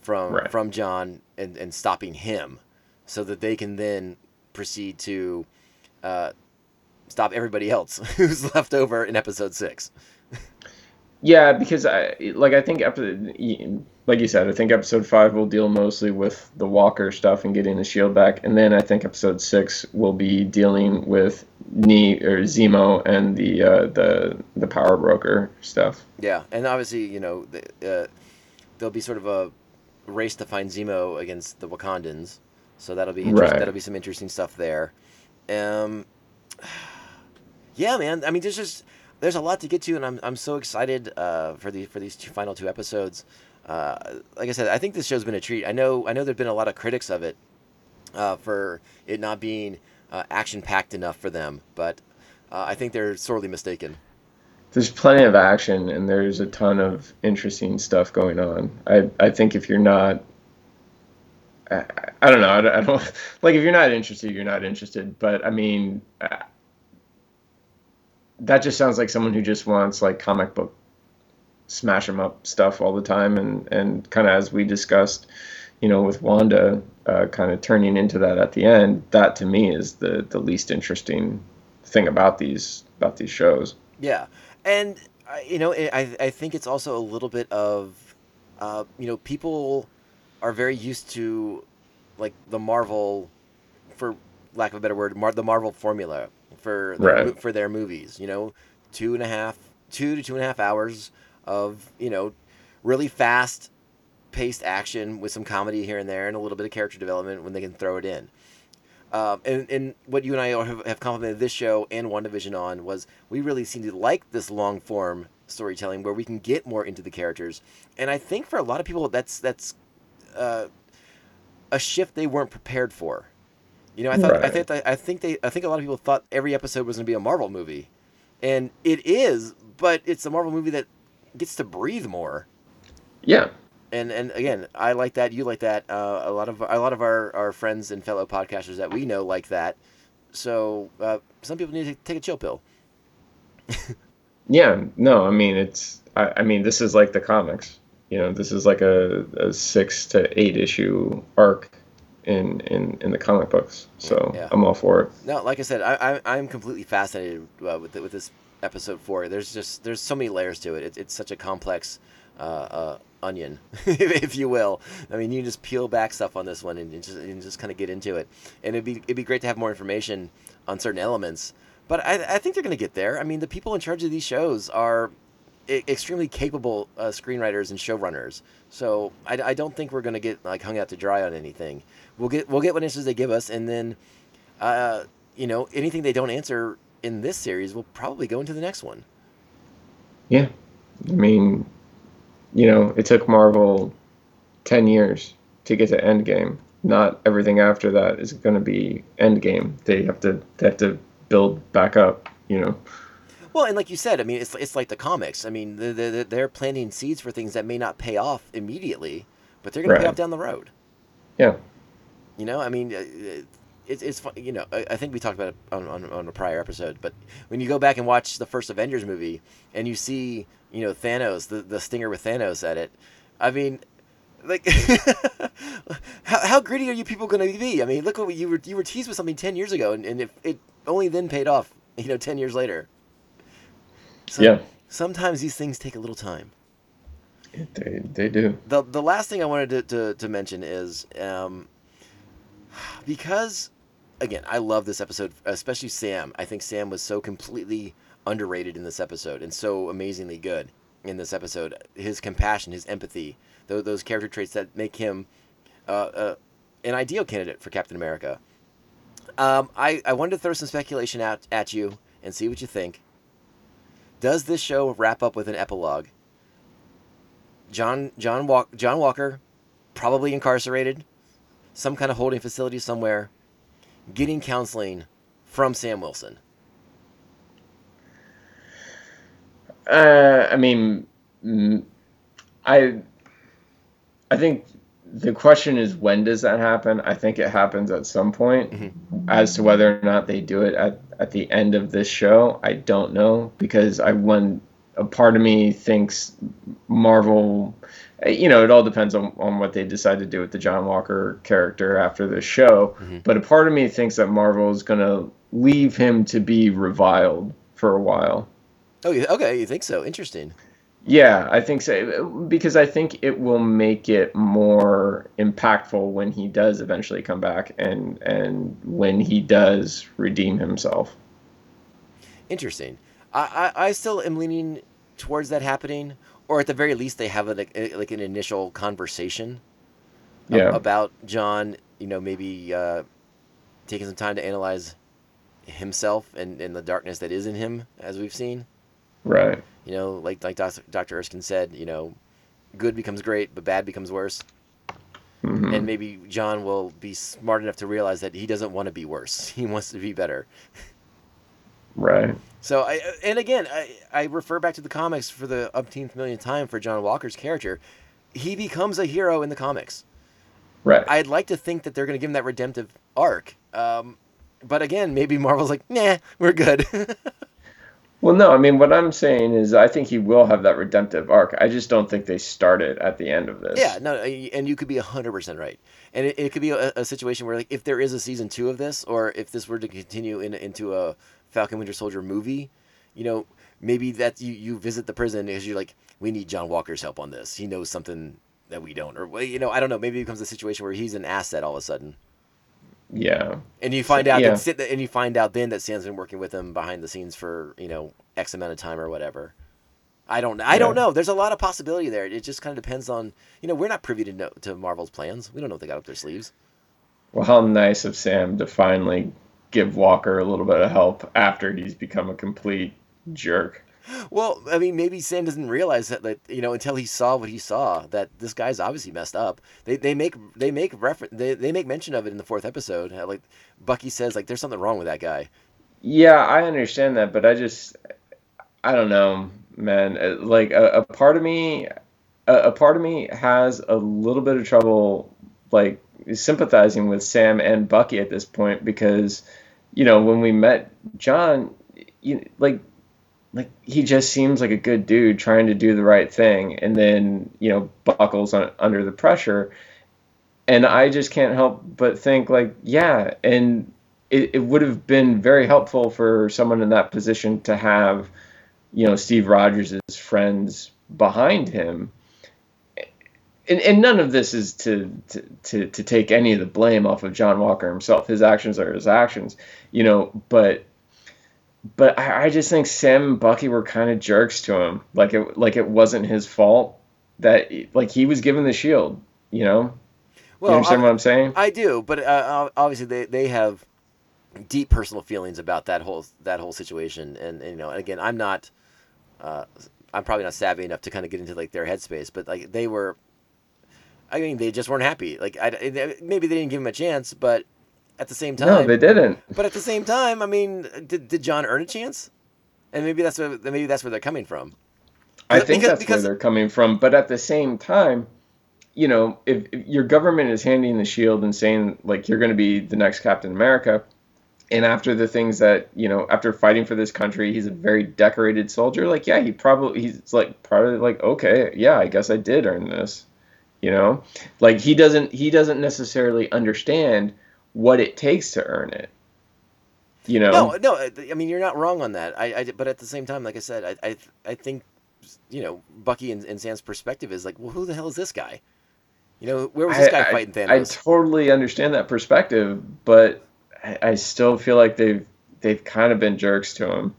from Right. from John and, and stopping him, so that they can then proceed to uh, stop everybody else who's left over in episode six. Yeah, because I like I think episode like you said, I think episode five will deal mostly with the Walker stuff and getting the shield back, and then I think episode six will be dealing with Nee or Zemo and the uh, the the power broker stuff. Yeah, and obviously, you know, the, uh, there'll be sort of a race to find Zemo against the Wakandans, so that'll be Right. that'll be some interesting stuff there. Um, yeah, man. I mean, there's just there's a lot to get to, and I'm I'm so excited uh, for the for these two final two episodes. Uh, like I said, I think this show's been a treat. I know I know there've been a lot of critics of it uh, for it not being uh, action packed enough for them, but uh, I think they're sorely mistaken. There's plenty of action and there's a ton of interesting stuff going on. I I think if you're not I, I don't know. I don't, I don't like if you're not interested, you're not interested. But I mean, that just sounds like someone who just wants like comic book smash 'em up stuff all the time, and and kind of as we discussed, you know, with Wanda, uh, kind of turning into that at the end. That to me is the the least interesting thing about these about these shows. Yeah, and you know, I I think it's also a little bit of, uh, you know, people are very used to, like the Marvel, for lack of a better word, the Marvel formula for their, Right. for their movies. You know, two and a half, two to two and a half hours of you know, really fast paced action with some comedy here and there and a little bit of character development when they can throw it in. Um, and, and what you and I have, have complimented this show and WandaVision on was we really seem to like this long form storytelling where we can get more into the characters. And I think for a lot of people, that's that's uh, a shift they weren't prepared for. You know, I thought I think I think they I think a lot of people thought every episode was going to be a Marvel movie, and it is, but it's a Marvel movie that gets to breathe more Yeah, and and again, I like that. You like that. Uh, a lot of a lot of our, our friends and fellow podcasters that we know like that. So uh, some people need to take a chill pill. Yeah, no, I mean it's I, I mean this is like the comics. You know, this is like a, a six to eight issue arc in in in the comic books. So Yeah. I'm all for it. No, like I said, I, I I'm completely fascinated uh, with the, with this episode four. There's just there's so many layers to it. It's it's such a complex uh, uh, onion, if you will. I mean, you can just peel back stuff on this one and, and just and just kind of get into it. And it'd be it'd be great to have more information on certain elements. But I I think they're gonna get there. I mean, the people in charge of these shows are e- extremely capable uh, screenwriters and showrunners. So I, I don't think we're gonna get like hung out to dry on anything. We'll get we'll get what answers they give us, and then uh, you know anything they don't answer in this series we'll probably go into the next one. Yeah, I mean, you know, it took Marvel ten years to get to Endgame. Not everything after that is going to be Endgame. They have to they have to build back up. You know. Well, and like you said, I mean, it's it's like the comics. I mean, they're, they're, they're planting seeds for things that may not pay off immediately, but they're going to pay off down the road. Yeah. You know, I mean, uh, it's it's fun. You know, I, I think we talked about it on, on on a prior episode, but when you go back and watch the first Avengers movie and you see, you know, Thanos, the the stinger with Thanos at it, I mean. Like, how, how greedy are you people going to be? I mean, look what you were you were teased with something ten years ago, and, and it, it only then paid off. You know, ten years later. So Yeah. Sometimes these things take a little time They they do. the the last thing I wanted to, to, to mention is um, because again I love this episode, especially Sam. I think Sam was so completely underrated in this episode and so amazingly good in this episode. His compassion, his empathy, those, those character traits that make him uh, uh, an ideal candidate for Captain America. Um, I, I wanted to throw some speculation out at you and see what you think. Does this show wrap up with an epilogue? John John Walk, John Walker, probably incarcerated, some kind of holding facility somewhere, getting counseling from Sam Wilson. Uh, I mean, mm, I I think the question is when does that happen? I think it happens at some point. As to whether or not they do it at, at the end of this show, I don't know because I when a part of me thinks Marvel, you know, it all depends on, on what they decide to do with the John Walker character after the show. Mm-hmm. But a part of me thinks that Marvel is going to leave him to be reviled for a while. Oh, okay, you think so? Interesting. Yeah, I think so because I think it will make it more impactful when he does eventually come back and and when he does redeem himself. Interesting. I, I, I still am leaning towards that happening, or at the very least, they have a, like, a- like an initial conversation Yeah. about John. You know, maybe uh, taking some time to analyze himself and, and the darkness that is in him, as we've seen. Right. You know, like like Dr. Dr. Erskine said, you know, good becomes great, but bad becomes worse. Mhm. And maybe John will be smart enough to realize that he doesn't want to be worse. He wants to be better. Right. So I and again I, I refer back to the comics for the umpteenth millionth time for John Walker's character. He becomes a hero in the comics. Right. I'd like to think that they're going to give him that redemptive arc. Um, but again, maybe Marvel's like, nah, we're good. Well, no, I mean, what I'm saying is I think he will have that redemptive arc. I just don't think they start it at the end of this. yeah, no, and you could be hundred percent right. And it, it could be a, a situation where, like, if there is a season two of this, or if this were to continue in, into a Falcon Winter Soldier movie, you know, maybe that you, you visit the prison because you're like, we need John Walker's help on this. He knows something that we don't, or you know, I don't know. Maybe it becomes a situation where he's an asset all of a sudden, Yeah. and you find out Yeah. that and you find out then that Sam's been working with him behind the scenes for you know X amount of time or whatever. I don't. I don't know. There's a lot of possibility there. It just kind of depends on you know we're not privy to know, to Marvel's plans. We don't know what they got up their sleeves. Well, how nice of Sam to finally give Walker a little bit of help after he's become a complete jerk. Well, I mean, maybe Sam doesn't realize that, that you know, until he saw what he saw, that this guy's obviously messed up. They, they make they make reference they, they make mention of it in the fourth episode. Like Bucky says, like there's something wrong with that guy. Yeah, I understand that, but I just, I don't know, man. Uh, Like a, a part of me, a, a part of me has a little bit of trouble, like sympathizing with Sam and Bucky at this point because, you know, when we met John, you like, like he just seems like a good dude trying to do the right thing, and then you know buckles on, under the pressure, and I just can't help but think like, yeah, and it, it would have been very helpful for someone in that position to have, you know, Steve Rogers' friends behind him. And, and none of this is to, to, to, to take any of the blame off of John Walker himself. His actions are his actions, you know, but but I, I just think Sam and Bucky were kind of jerks to him. Like it like it wasn't his fault that like he was given the shield, you know? Well, you understand I- what I'm saying? I do, but uh, obviously they, they have deep personal feelings about that whole that whole situation, and, and you know, again, I'm not, uh, I'm probably not savvy enough to kind of get into like their headspace, but like they were, I mean, they just weren't happy. Like I, maybe they didn't give him a chance, but at the same time, no, they didn't. but at the same time, I mean, did, did John earn a chance? And maybe that's where maybe that's where they're coming from. I think Because- that's because- where they're coming from. But at the same time, you know, if, if your government is handing the shield and saying like you're going to be the next Captain America, and after the things that you know, after fighting for this country, he's a very decorated soldier. Like, yeah, he probably he's like probably like okay, yeah, I guess I did earn this. You know, like he doesn't he doesn't necessarily understand what it takes to earn it. You know, No, no. I I mean, you're not wrong on that. I, I but at the same time, like I said, I, I, I think, you know, Bucky and, and Sam's perspective is like, well, who the hell is this guy? You know, where was this guy I, fighting I, I totally understand that perspective, but I, I still feel like they've they've kind of been jerks to him.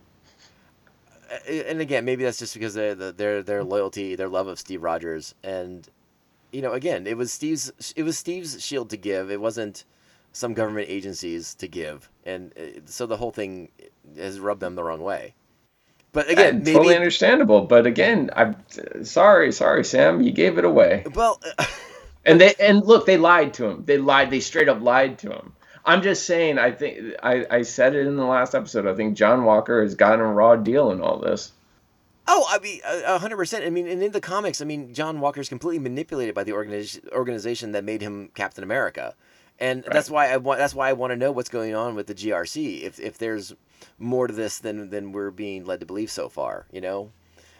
Uh, and again, maybe that's just because of the, their their loyalty, their love of Steve Rogers, and you know, again, it was Steve's it was Steve's shield to give. It wasn't some government agencies to give, and uh, so the whole thing has rubbed them the wrong way. But again, maybe totally understandable. But again, I'm sorry, sorry, Sam, you gave it away. well. And they and look, they lied to him. They lied. They straight up lied to him. I'm just saying. I think I, I said it in the last episode. I think John Walker has gotten a raw deal in all this. Oh, I mean, a hundred percent. I mean, and in the comics, I mean, John Walker's completely manipulated by the organization organization that made him Captain America, and that's why I want. That's why I want to know what's going on with the GRC. If if there's more to this than than we're being led to believe so far, you know.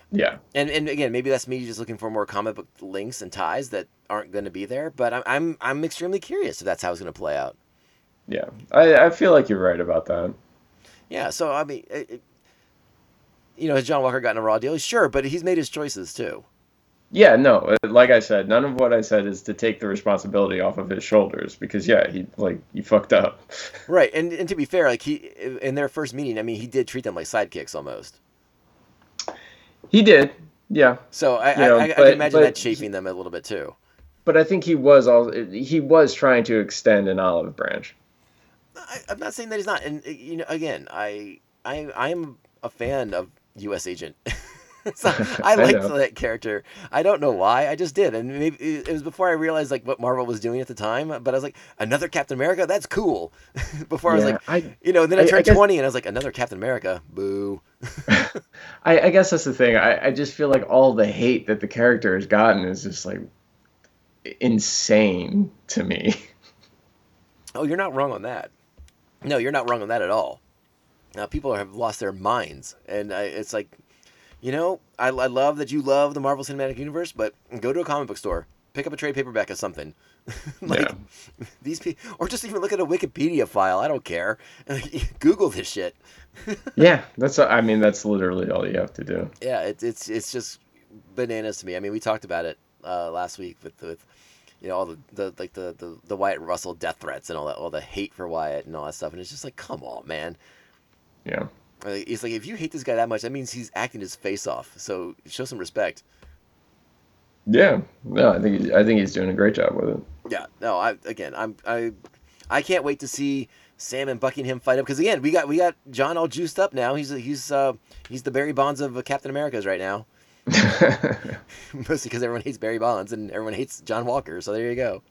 Yeah. And and again, maybe that's me just looking for more comic book links and ties that aren't going to be there. But I'm I'm I'm extremely curious if that's how it's going to play out. Yeah. I, I feel like you're right about that. Yeah. So I mean, it- you know, has John Walker gotten a raw deal? Sure, but he's made his choices too. Yeah, no, uh, like I said, none of what I said is to take the responsibility off of his shoulders because yeah, he like he fucked up. Right. And and to be fair, like he in their first meeting, I mean, he did treat them like sidekicks almost. He did. Yeah. So I You know, I, I, I can imagine but that chafing them a little bit too. But I think he was all he was trying to extend an olive branch. I, I'm not saying that he's not, and uh, you know, again, I I I am a fan of U.S. Agent. so I I liked know. that character. I don't know why. I just did, and maybe it was before I realized like what Marvel was doing at the time. But I was like, another Captain America, that's cool. before I was like, I- you know, then I I- I turned guess- 20, and I was like, another Captain America, boo. I, I guess that's the thing. I, I just feel like all the hate that the character has gotten is just like insane to me. Oh, you're not wrong on that. No, you're not wrong on that at all. Now, people have lost their minds, and I, it's like, you know, I, I love that you love the Marvel Cinematic Universe, but go to a comic book store, pick up a trade paperback of something, like Yeah. these people, or just even look at a Wikipedia file. I don't care. Google this shit. yeah, that's I mean that's literally all you have to do. Yeah, it's it's it's just bananas to me. I mean, we talked about it uh, last week with with you know all the, the like the, the the Wyatt Russell death threats and all that, all the hate for Wyatt and all that stuff, and it's just like, come on, man. Yeah. It's like if you hate this guy that much, that means he's acting his face off. So show some respect. Yeah. No, I think he, I think he's doing a great job with it. Yeah. No. I again, I'm I, I can't wait to see Sam and Buckingham fight up because again, we got we got John all juiced up now. He's he's uh he's the Barry Bonds of uh, Captain America's right now. Mostly because everyone hates Barry Bonds and everyone hates John Walker. So there you go.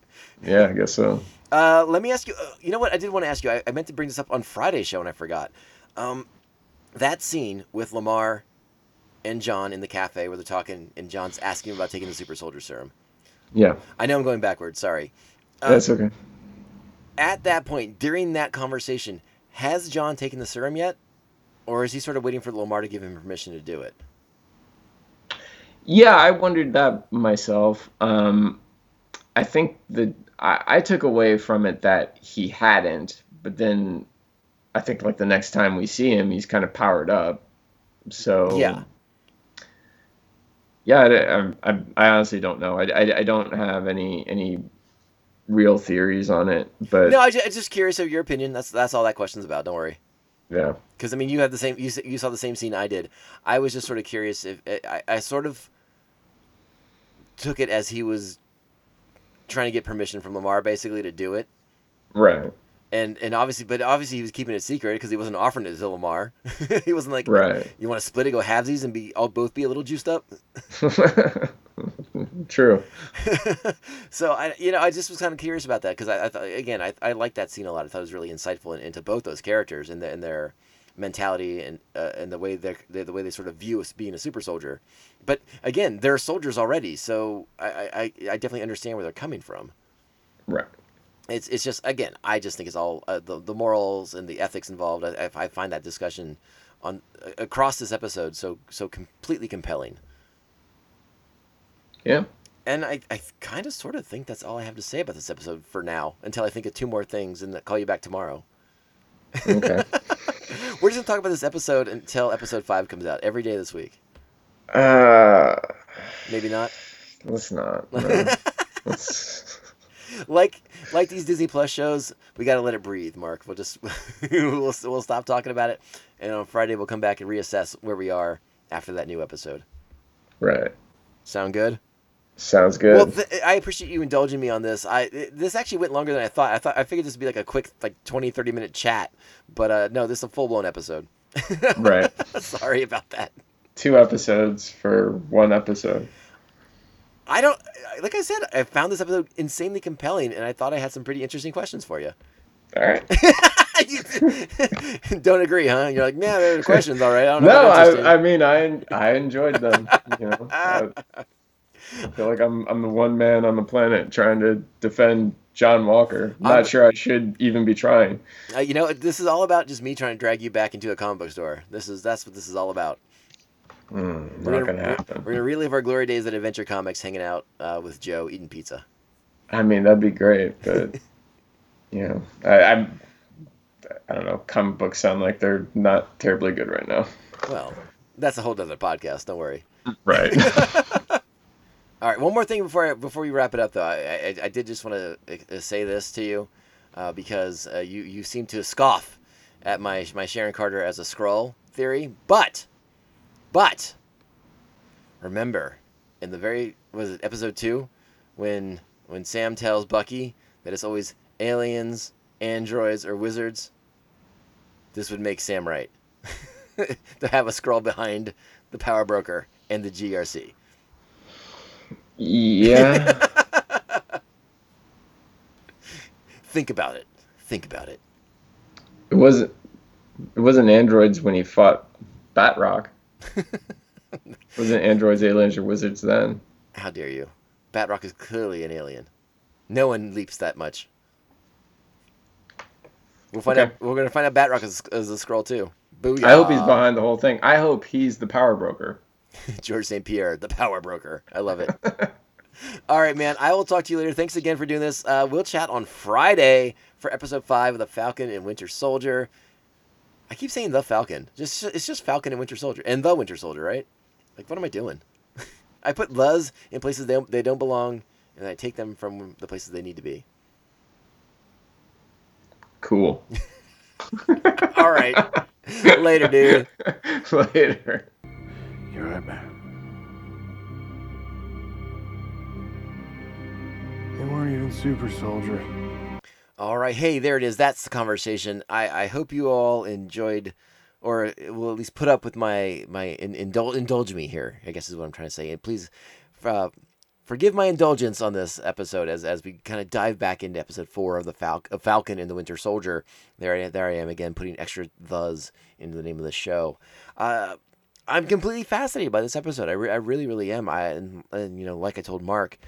yeah, I guess so. Uh, let me ask you. Uh, you know what? I did want to ask you. I, I meant to bring this up on Friday's show and I forgot. Um, that scene with Lemar and John in the cafe where they're talking and John's asking about taking the super soldier serum. Yeah, I know I'm going backwards. Sorry. Uh, that's okay. At that point, during that conversation, has John taken the serum yet, or is he sort of waiting for Lemar to give him permission to do it? Yeah, I wondered that myself. Um, I think that I, I took away from it that he hadn't, but then I think like the next time we see him, he's kind of powered up. So Yeah. yeah, I, I, I honestly don't know. I, I, I don't have any any real theories on it, but No, I ju- I'm just curious of your opinion. That's that's all that question's about. Don't worry. yeah, because I mean, you have the same. You, you saw the same scene I did. I was just sort of curious if eh, I, I sort of took it as he was trying to get permission from Lemar, basically, to do it. right, And and obviously, but obviously he was keeping it secret because he wasn't offering it to Lemar. he wasn't like, right. you want to split it, go halvesies, and be all both be a little juiced up. True. so I, you know, I just was kind of curious about that because I, I thought again, I, I liked that scene a lot. I thought it was really insightful in, into both those characters and, the, and their mentality and uh, and the way they the way they sort of view us being a super soldier. But again, they're soldiers already, so I, I, I definitely understand where they're coming from. Right. It's it's just again, I just think it's all uh, the the morals and the ethics involved. I, I find that discussion on across this episode so so completely compelling. Yeah. And I, I kind of sort of think that's all I have to say about this episode for now until I think of two more things and call you back tomorrow. Okay. We're just going to talk about this episode until episode five comes out every day this week. uh, Maybe not. let's not. no. Let's- Like like these Disney Plus shows, we got to let it breathe, Mark. We'll just we'll, we'll stop talking about it and on Friday we'll come back and reassess where we are after that new episode. right. Sound good? Sounds good. Well, th- I appreciate you indulging me on this. I it- this actually went longer than I thought. I thought I figured this would be like a quick like 20 30 minute chat, but uh no, this is a full-blown episode. right. Sorry about that. Two episodes for one episode. I don't like I said, I found this episode insanely compelling and I thought I had some pretty interesting questions for you. All right. Don't agree, huh? You're like, "Yeah, there are questions, all right." I don't know. No. I, I mean, I I enjoyed them. You know, I, I feel like I'm I'm the one man on the planet trying to defend John Walker. Not I'm- not sure I should even be trying. Uh, you know, this is all about just me trying to drag you back into a comic book store. This is that's what this is all about. Mm, We're gonna, gonna we're- we're gonna relive our glory days at Adventure Comics, hanging out uh, with Joe, eating pizza. I mean, that'd be great, but you know, I, I'm. I don't know. Comic books sound like they're not terribly good right now. Well, that's a whole other podcast. Don't worry. Right. All right, one more thing before I, before we wrap it up, though. I, I, I did just want to uh, say this to you uh, because uh, you you seem to scoff at my my Sharon Carter as a Skrull theory, but but remember in the very was it episode two when when Sam tells Bucky that it's always aliens, androids, or wizards. This would make Sam right to have a Skrull behind the power broker and the GRC. yeah. Think about it. Think about it. It wasn't. It wasn't androids when he fought Batroc. wasn't androids, aliens, or wizards then? How dare you? Batroc is clearly an alien. No one leaps that much. We'll find Okay. out. We're gonna find out Batroc is, is a Skrull too. Booyah! I hope he's behind the whole thing. I hope he's the power broker. Georges St-Pierre, the power broker. I love it. All right, man. I will talk to you later. Thanks again for doing this. Uh, we'll chat on Friday for episode five of the Falcon and Winter Soldier. I keep saying the Falcon. Just it's just Falcon and Winter Soldier and the Winter Soldier, right? Like, what am I doing? I put "luz" in places they they don't belong, and I take them from the places they need to be. Cool. All right. Later, dude. Later. You're right, man. They weren't even super soldier. All right. Hey, there it is. That's the conversation. I, I hope you all enjoyed or will at least put up with my my in, indul, indulge me here. I guess is what I'm trying to say. And please uh, forgive my indulgence on this episode as as we kind of dive back into episode four of the Fal- of Falcon and the Winter Soldier. There I there I am again putting extra thes into the name of the show. Uh, I'm completely fascinated by this episode. I, re- I really really am. I and, and you know like I told Mark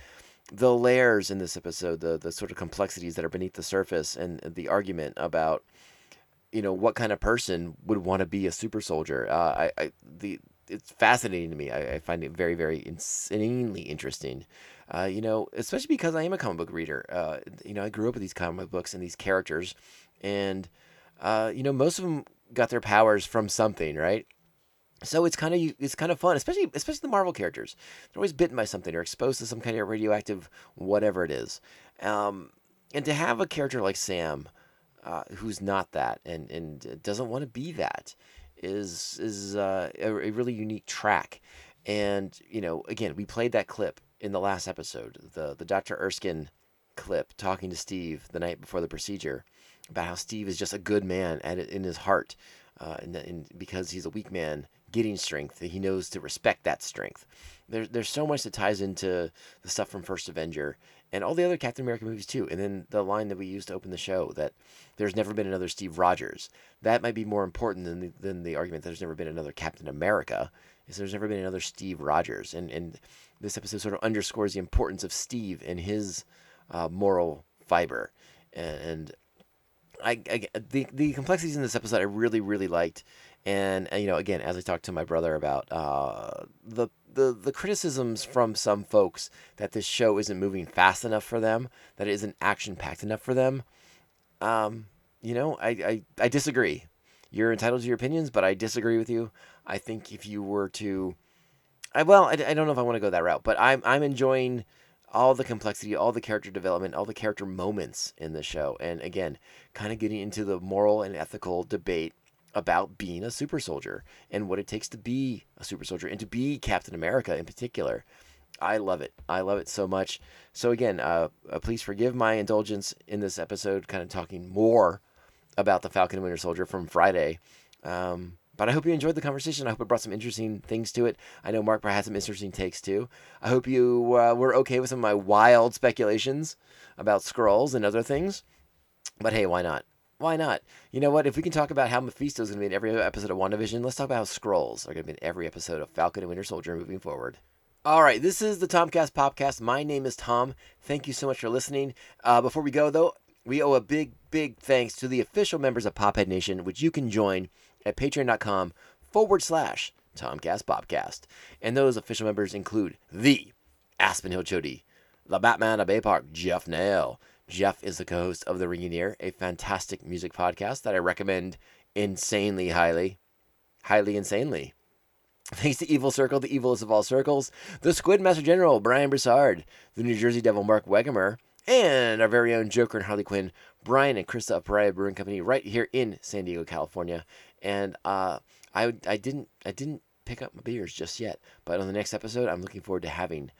the layers in this episode, the the sort of complexities that are beneath the surface, and the argument about you know what kind of person would want to be a super soldier. Uh, I, I the it's fascinating to me. I, I find it very very insanely interesting. Uh, you know, especially because I am a comic book reader. Uh, you know, I grew up with these comic books and these characters, and uh, you know, most of them got their powers from something, right? So it's kind of it's kind of fun, especially especially the Marvel characters. They're always bitten by something or exposed to some kind of radioactive whatever it is. Um, and to have a character like Sam, uh, who's not that and and doesn't want to be that, is is uh, a, a really unique track. And you know, again, we played that clip in the last episode, the the Dr. Erskine clip talking to Steve the night before the procedure about how Steve is just a good man at in his heart, uh, and, and because he's a weak man getting strength, that he knows to respect that strength. There's there's so much that ties into the stuff from First Avenger and all the other Captain America movies too. And then the line that we used to open the show that there's never been another Steve Rogers. That might be more important than the, than the argument that there's never been another Captain America. Is there's never been another Steve Rogers, and and this episode sort of underscores the importance of Steve and his uh, moral fiber, and, I, I the the complexities in this episode I really really liked, and uh, you know again as I talked to my brother about uh, the the the criticisms from some folks that this show isn't moving fast enough for them, that it isn't action packed enough for them. Um, you know I, I I disagree. You're entitled to your opinions, but I disagree with you. I think if you were to, I well I, I don't know if I want to go that route, but I'm I'm enjoying all the complexity, all the character development, all the character moments in the show. And again, kind of getting into the moral and ethical debate about being a super soldier and what it takes to be a super soldier and to be Captain America in particular. I love it. I love it so much. So again, uh, uh, please forgive my indulgence in this episode, kind of talking more about the Falcon and Winter Soldier from Friday. Um, but I hope you enjoyed the conversation. I hope it brought some interesting things to it. I know Mark had some interesting takes too. I hope you uh, were okay with some of my wild speculations about Skrulls and other things. But hey, why not? Why not? You know what? If we can talk about how Mephisto is going to be in every episode of WandaVision, let's talk about how Skrulls are going to be in every episode of Falcon and Winter Soldier moving forward. All right, this is the Tomcast Podcast. My name is Tom. Thank you so much for listening. Uh, before we go, though, we owe a big, big thanks to the official members of Pophead Nation, which you can join at patreon.com forward slash Tomcast Popcast. And those official members include the Aspen Hill Chody, the Batman of Bay Park, Jeff Nail. Jeff is the co host of The Ringing Ear, a fantastic music podcast that I recommend insanely highly. Highly insanely. Thanks to Evil Circle, the evilest of all circles, the Squid Master General, Brian Broussard, the New Jersey Devil, Mark Wegemer, and our very own Joker and Harley Quinn, Brian and Krista of Pariah Brewing Company, right here in San Diego, California. And uh, I, I didn't, I didn't pick up my beers just yet, but on the next episode, I'm looking forward to having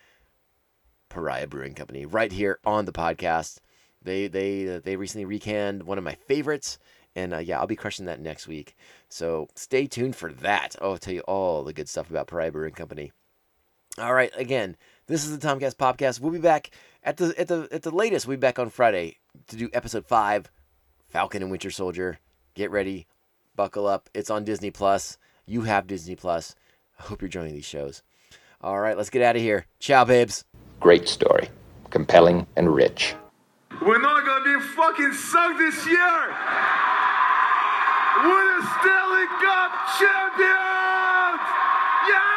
Pariah Brewing Company right here on the podcast. They, they, they recently recanned one of my favorites, and uh, yeah, I'll be crushing that next week. So stay tuned for that. I'll tell you all the good stuff about Pariah Brewing Company. All right, again, this is the Tomcast Podcast. We'll be back at the at the at the latest. We'll be back on Friday to do episode five, Falcon and Winter Soldier. Get ready, buckle up. It's on Disney Plus. You have Disney Plus. I hope you're enjoying these shows. All right, let's get out of here. Ciao, babes. Great story. Compelling and rich. We're not gonna be fucking sucked this year! We're the Stanley Cup champions! Yeah!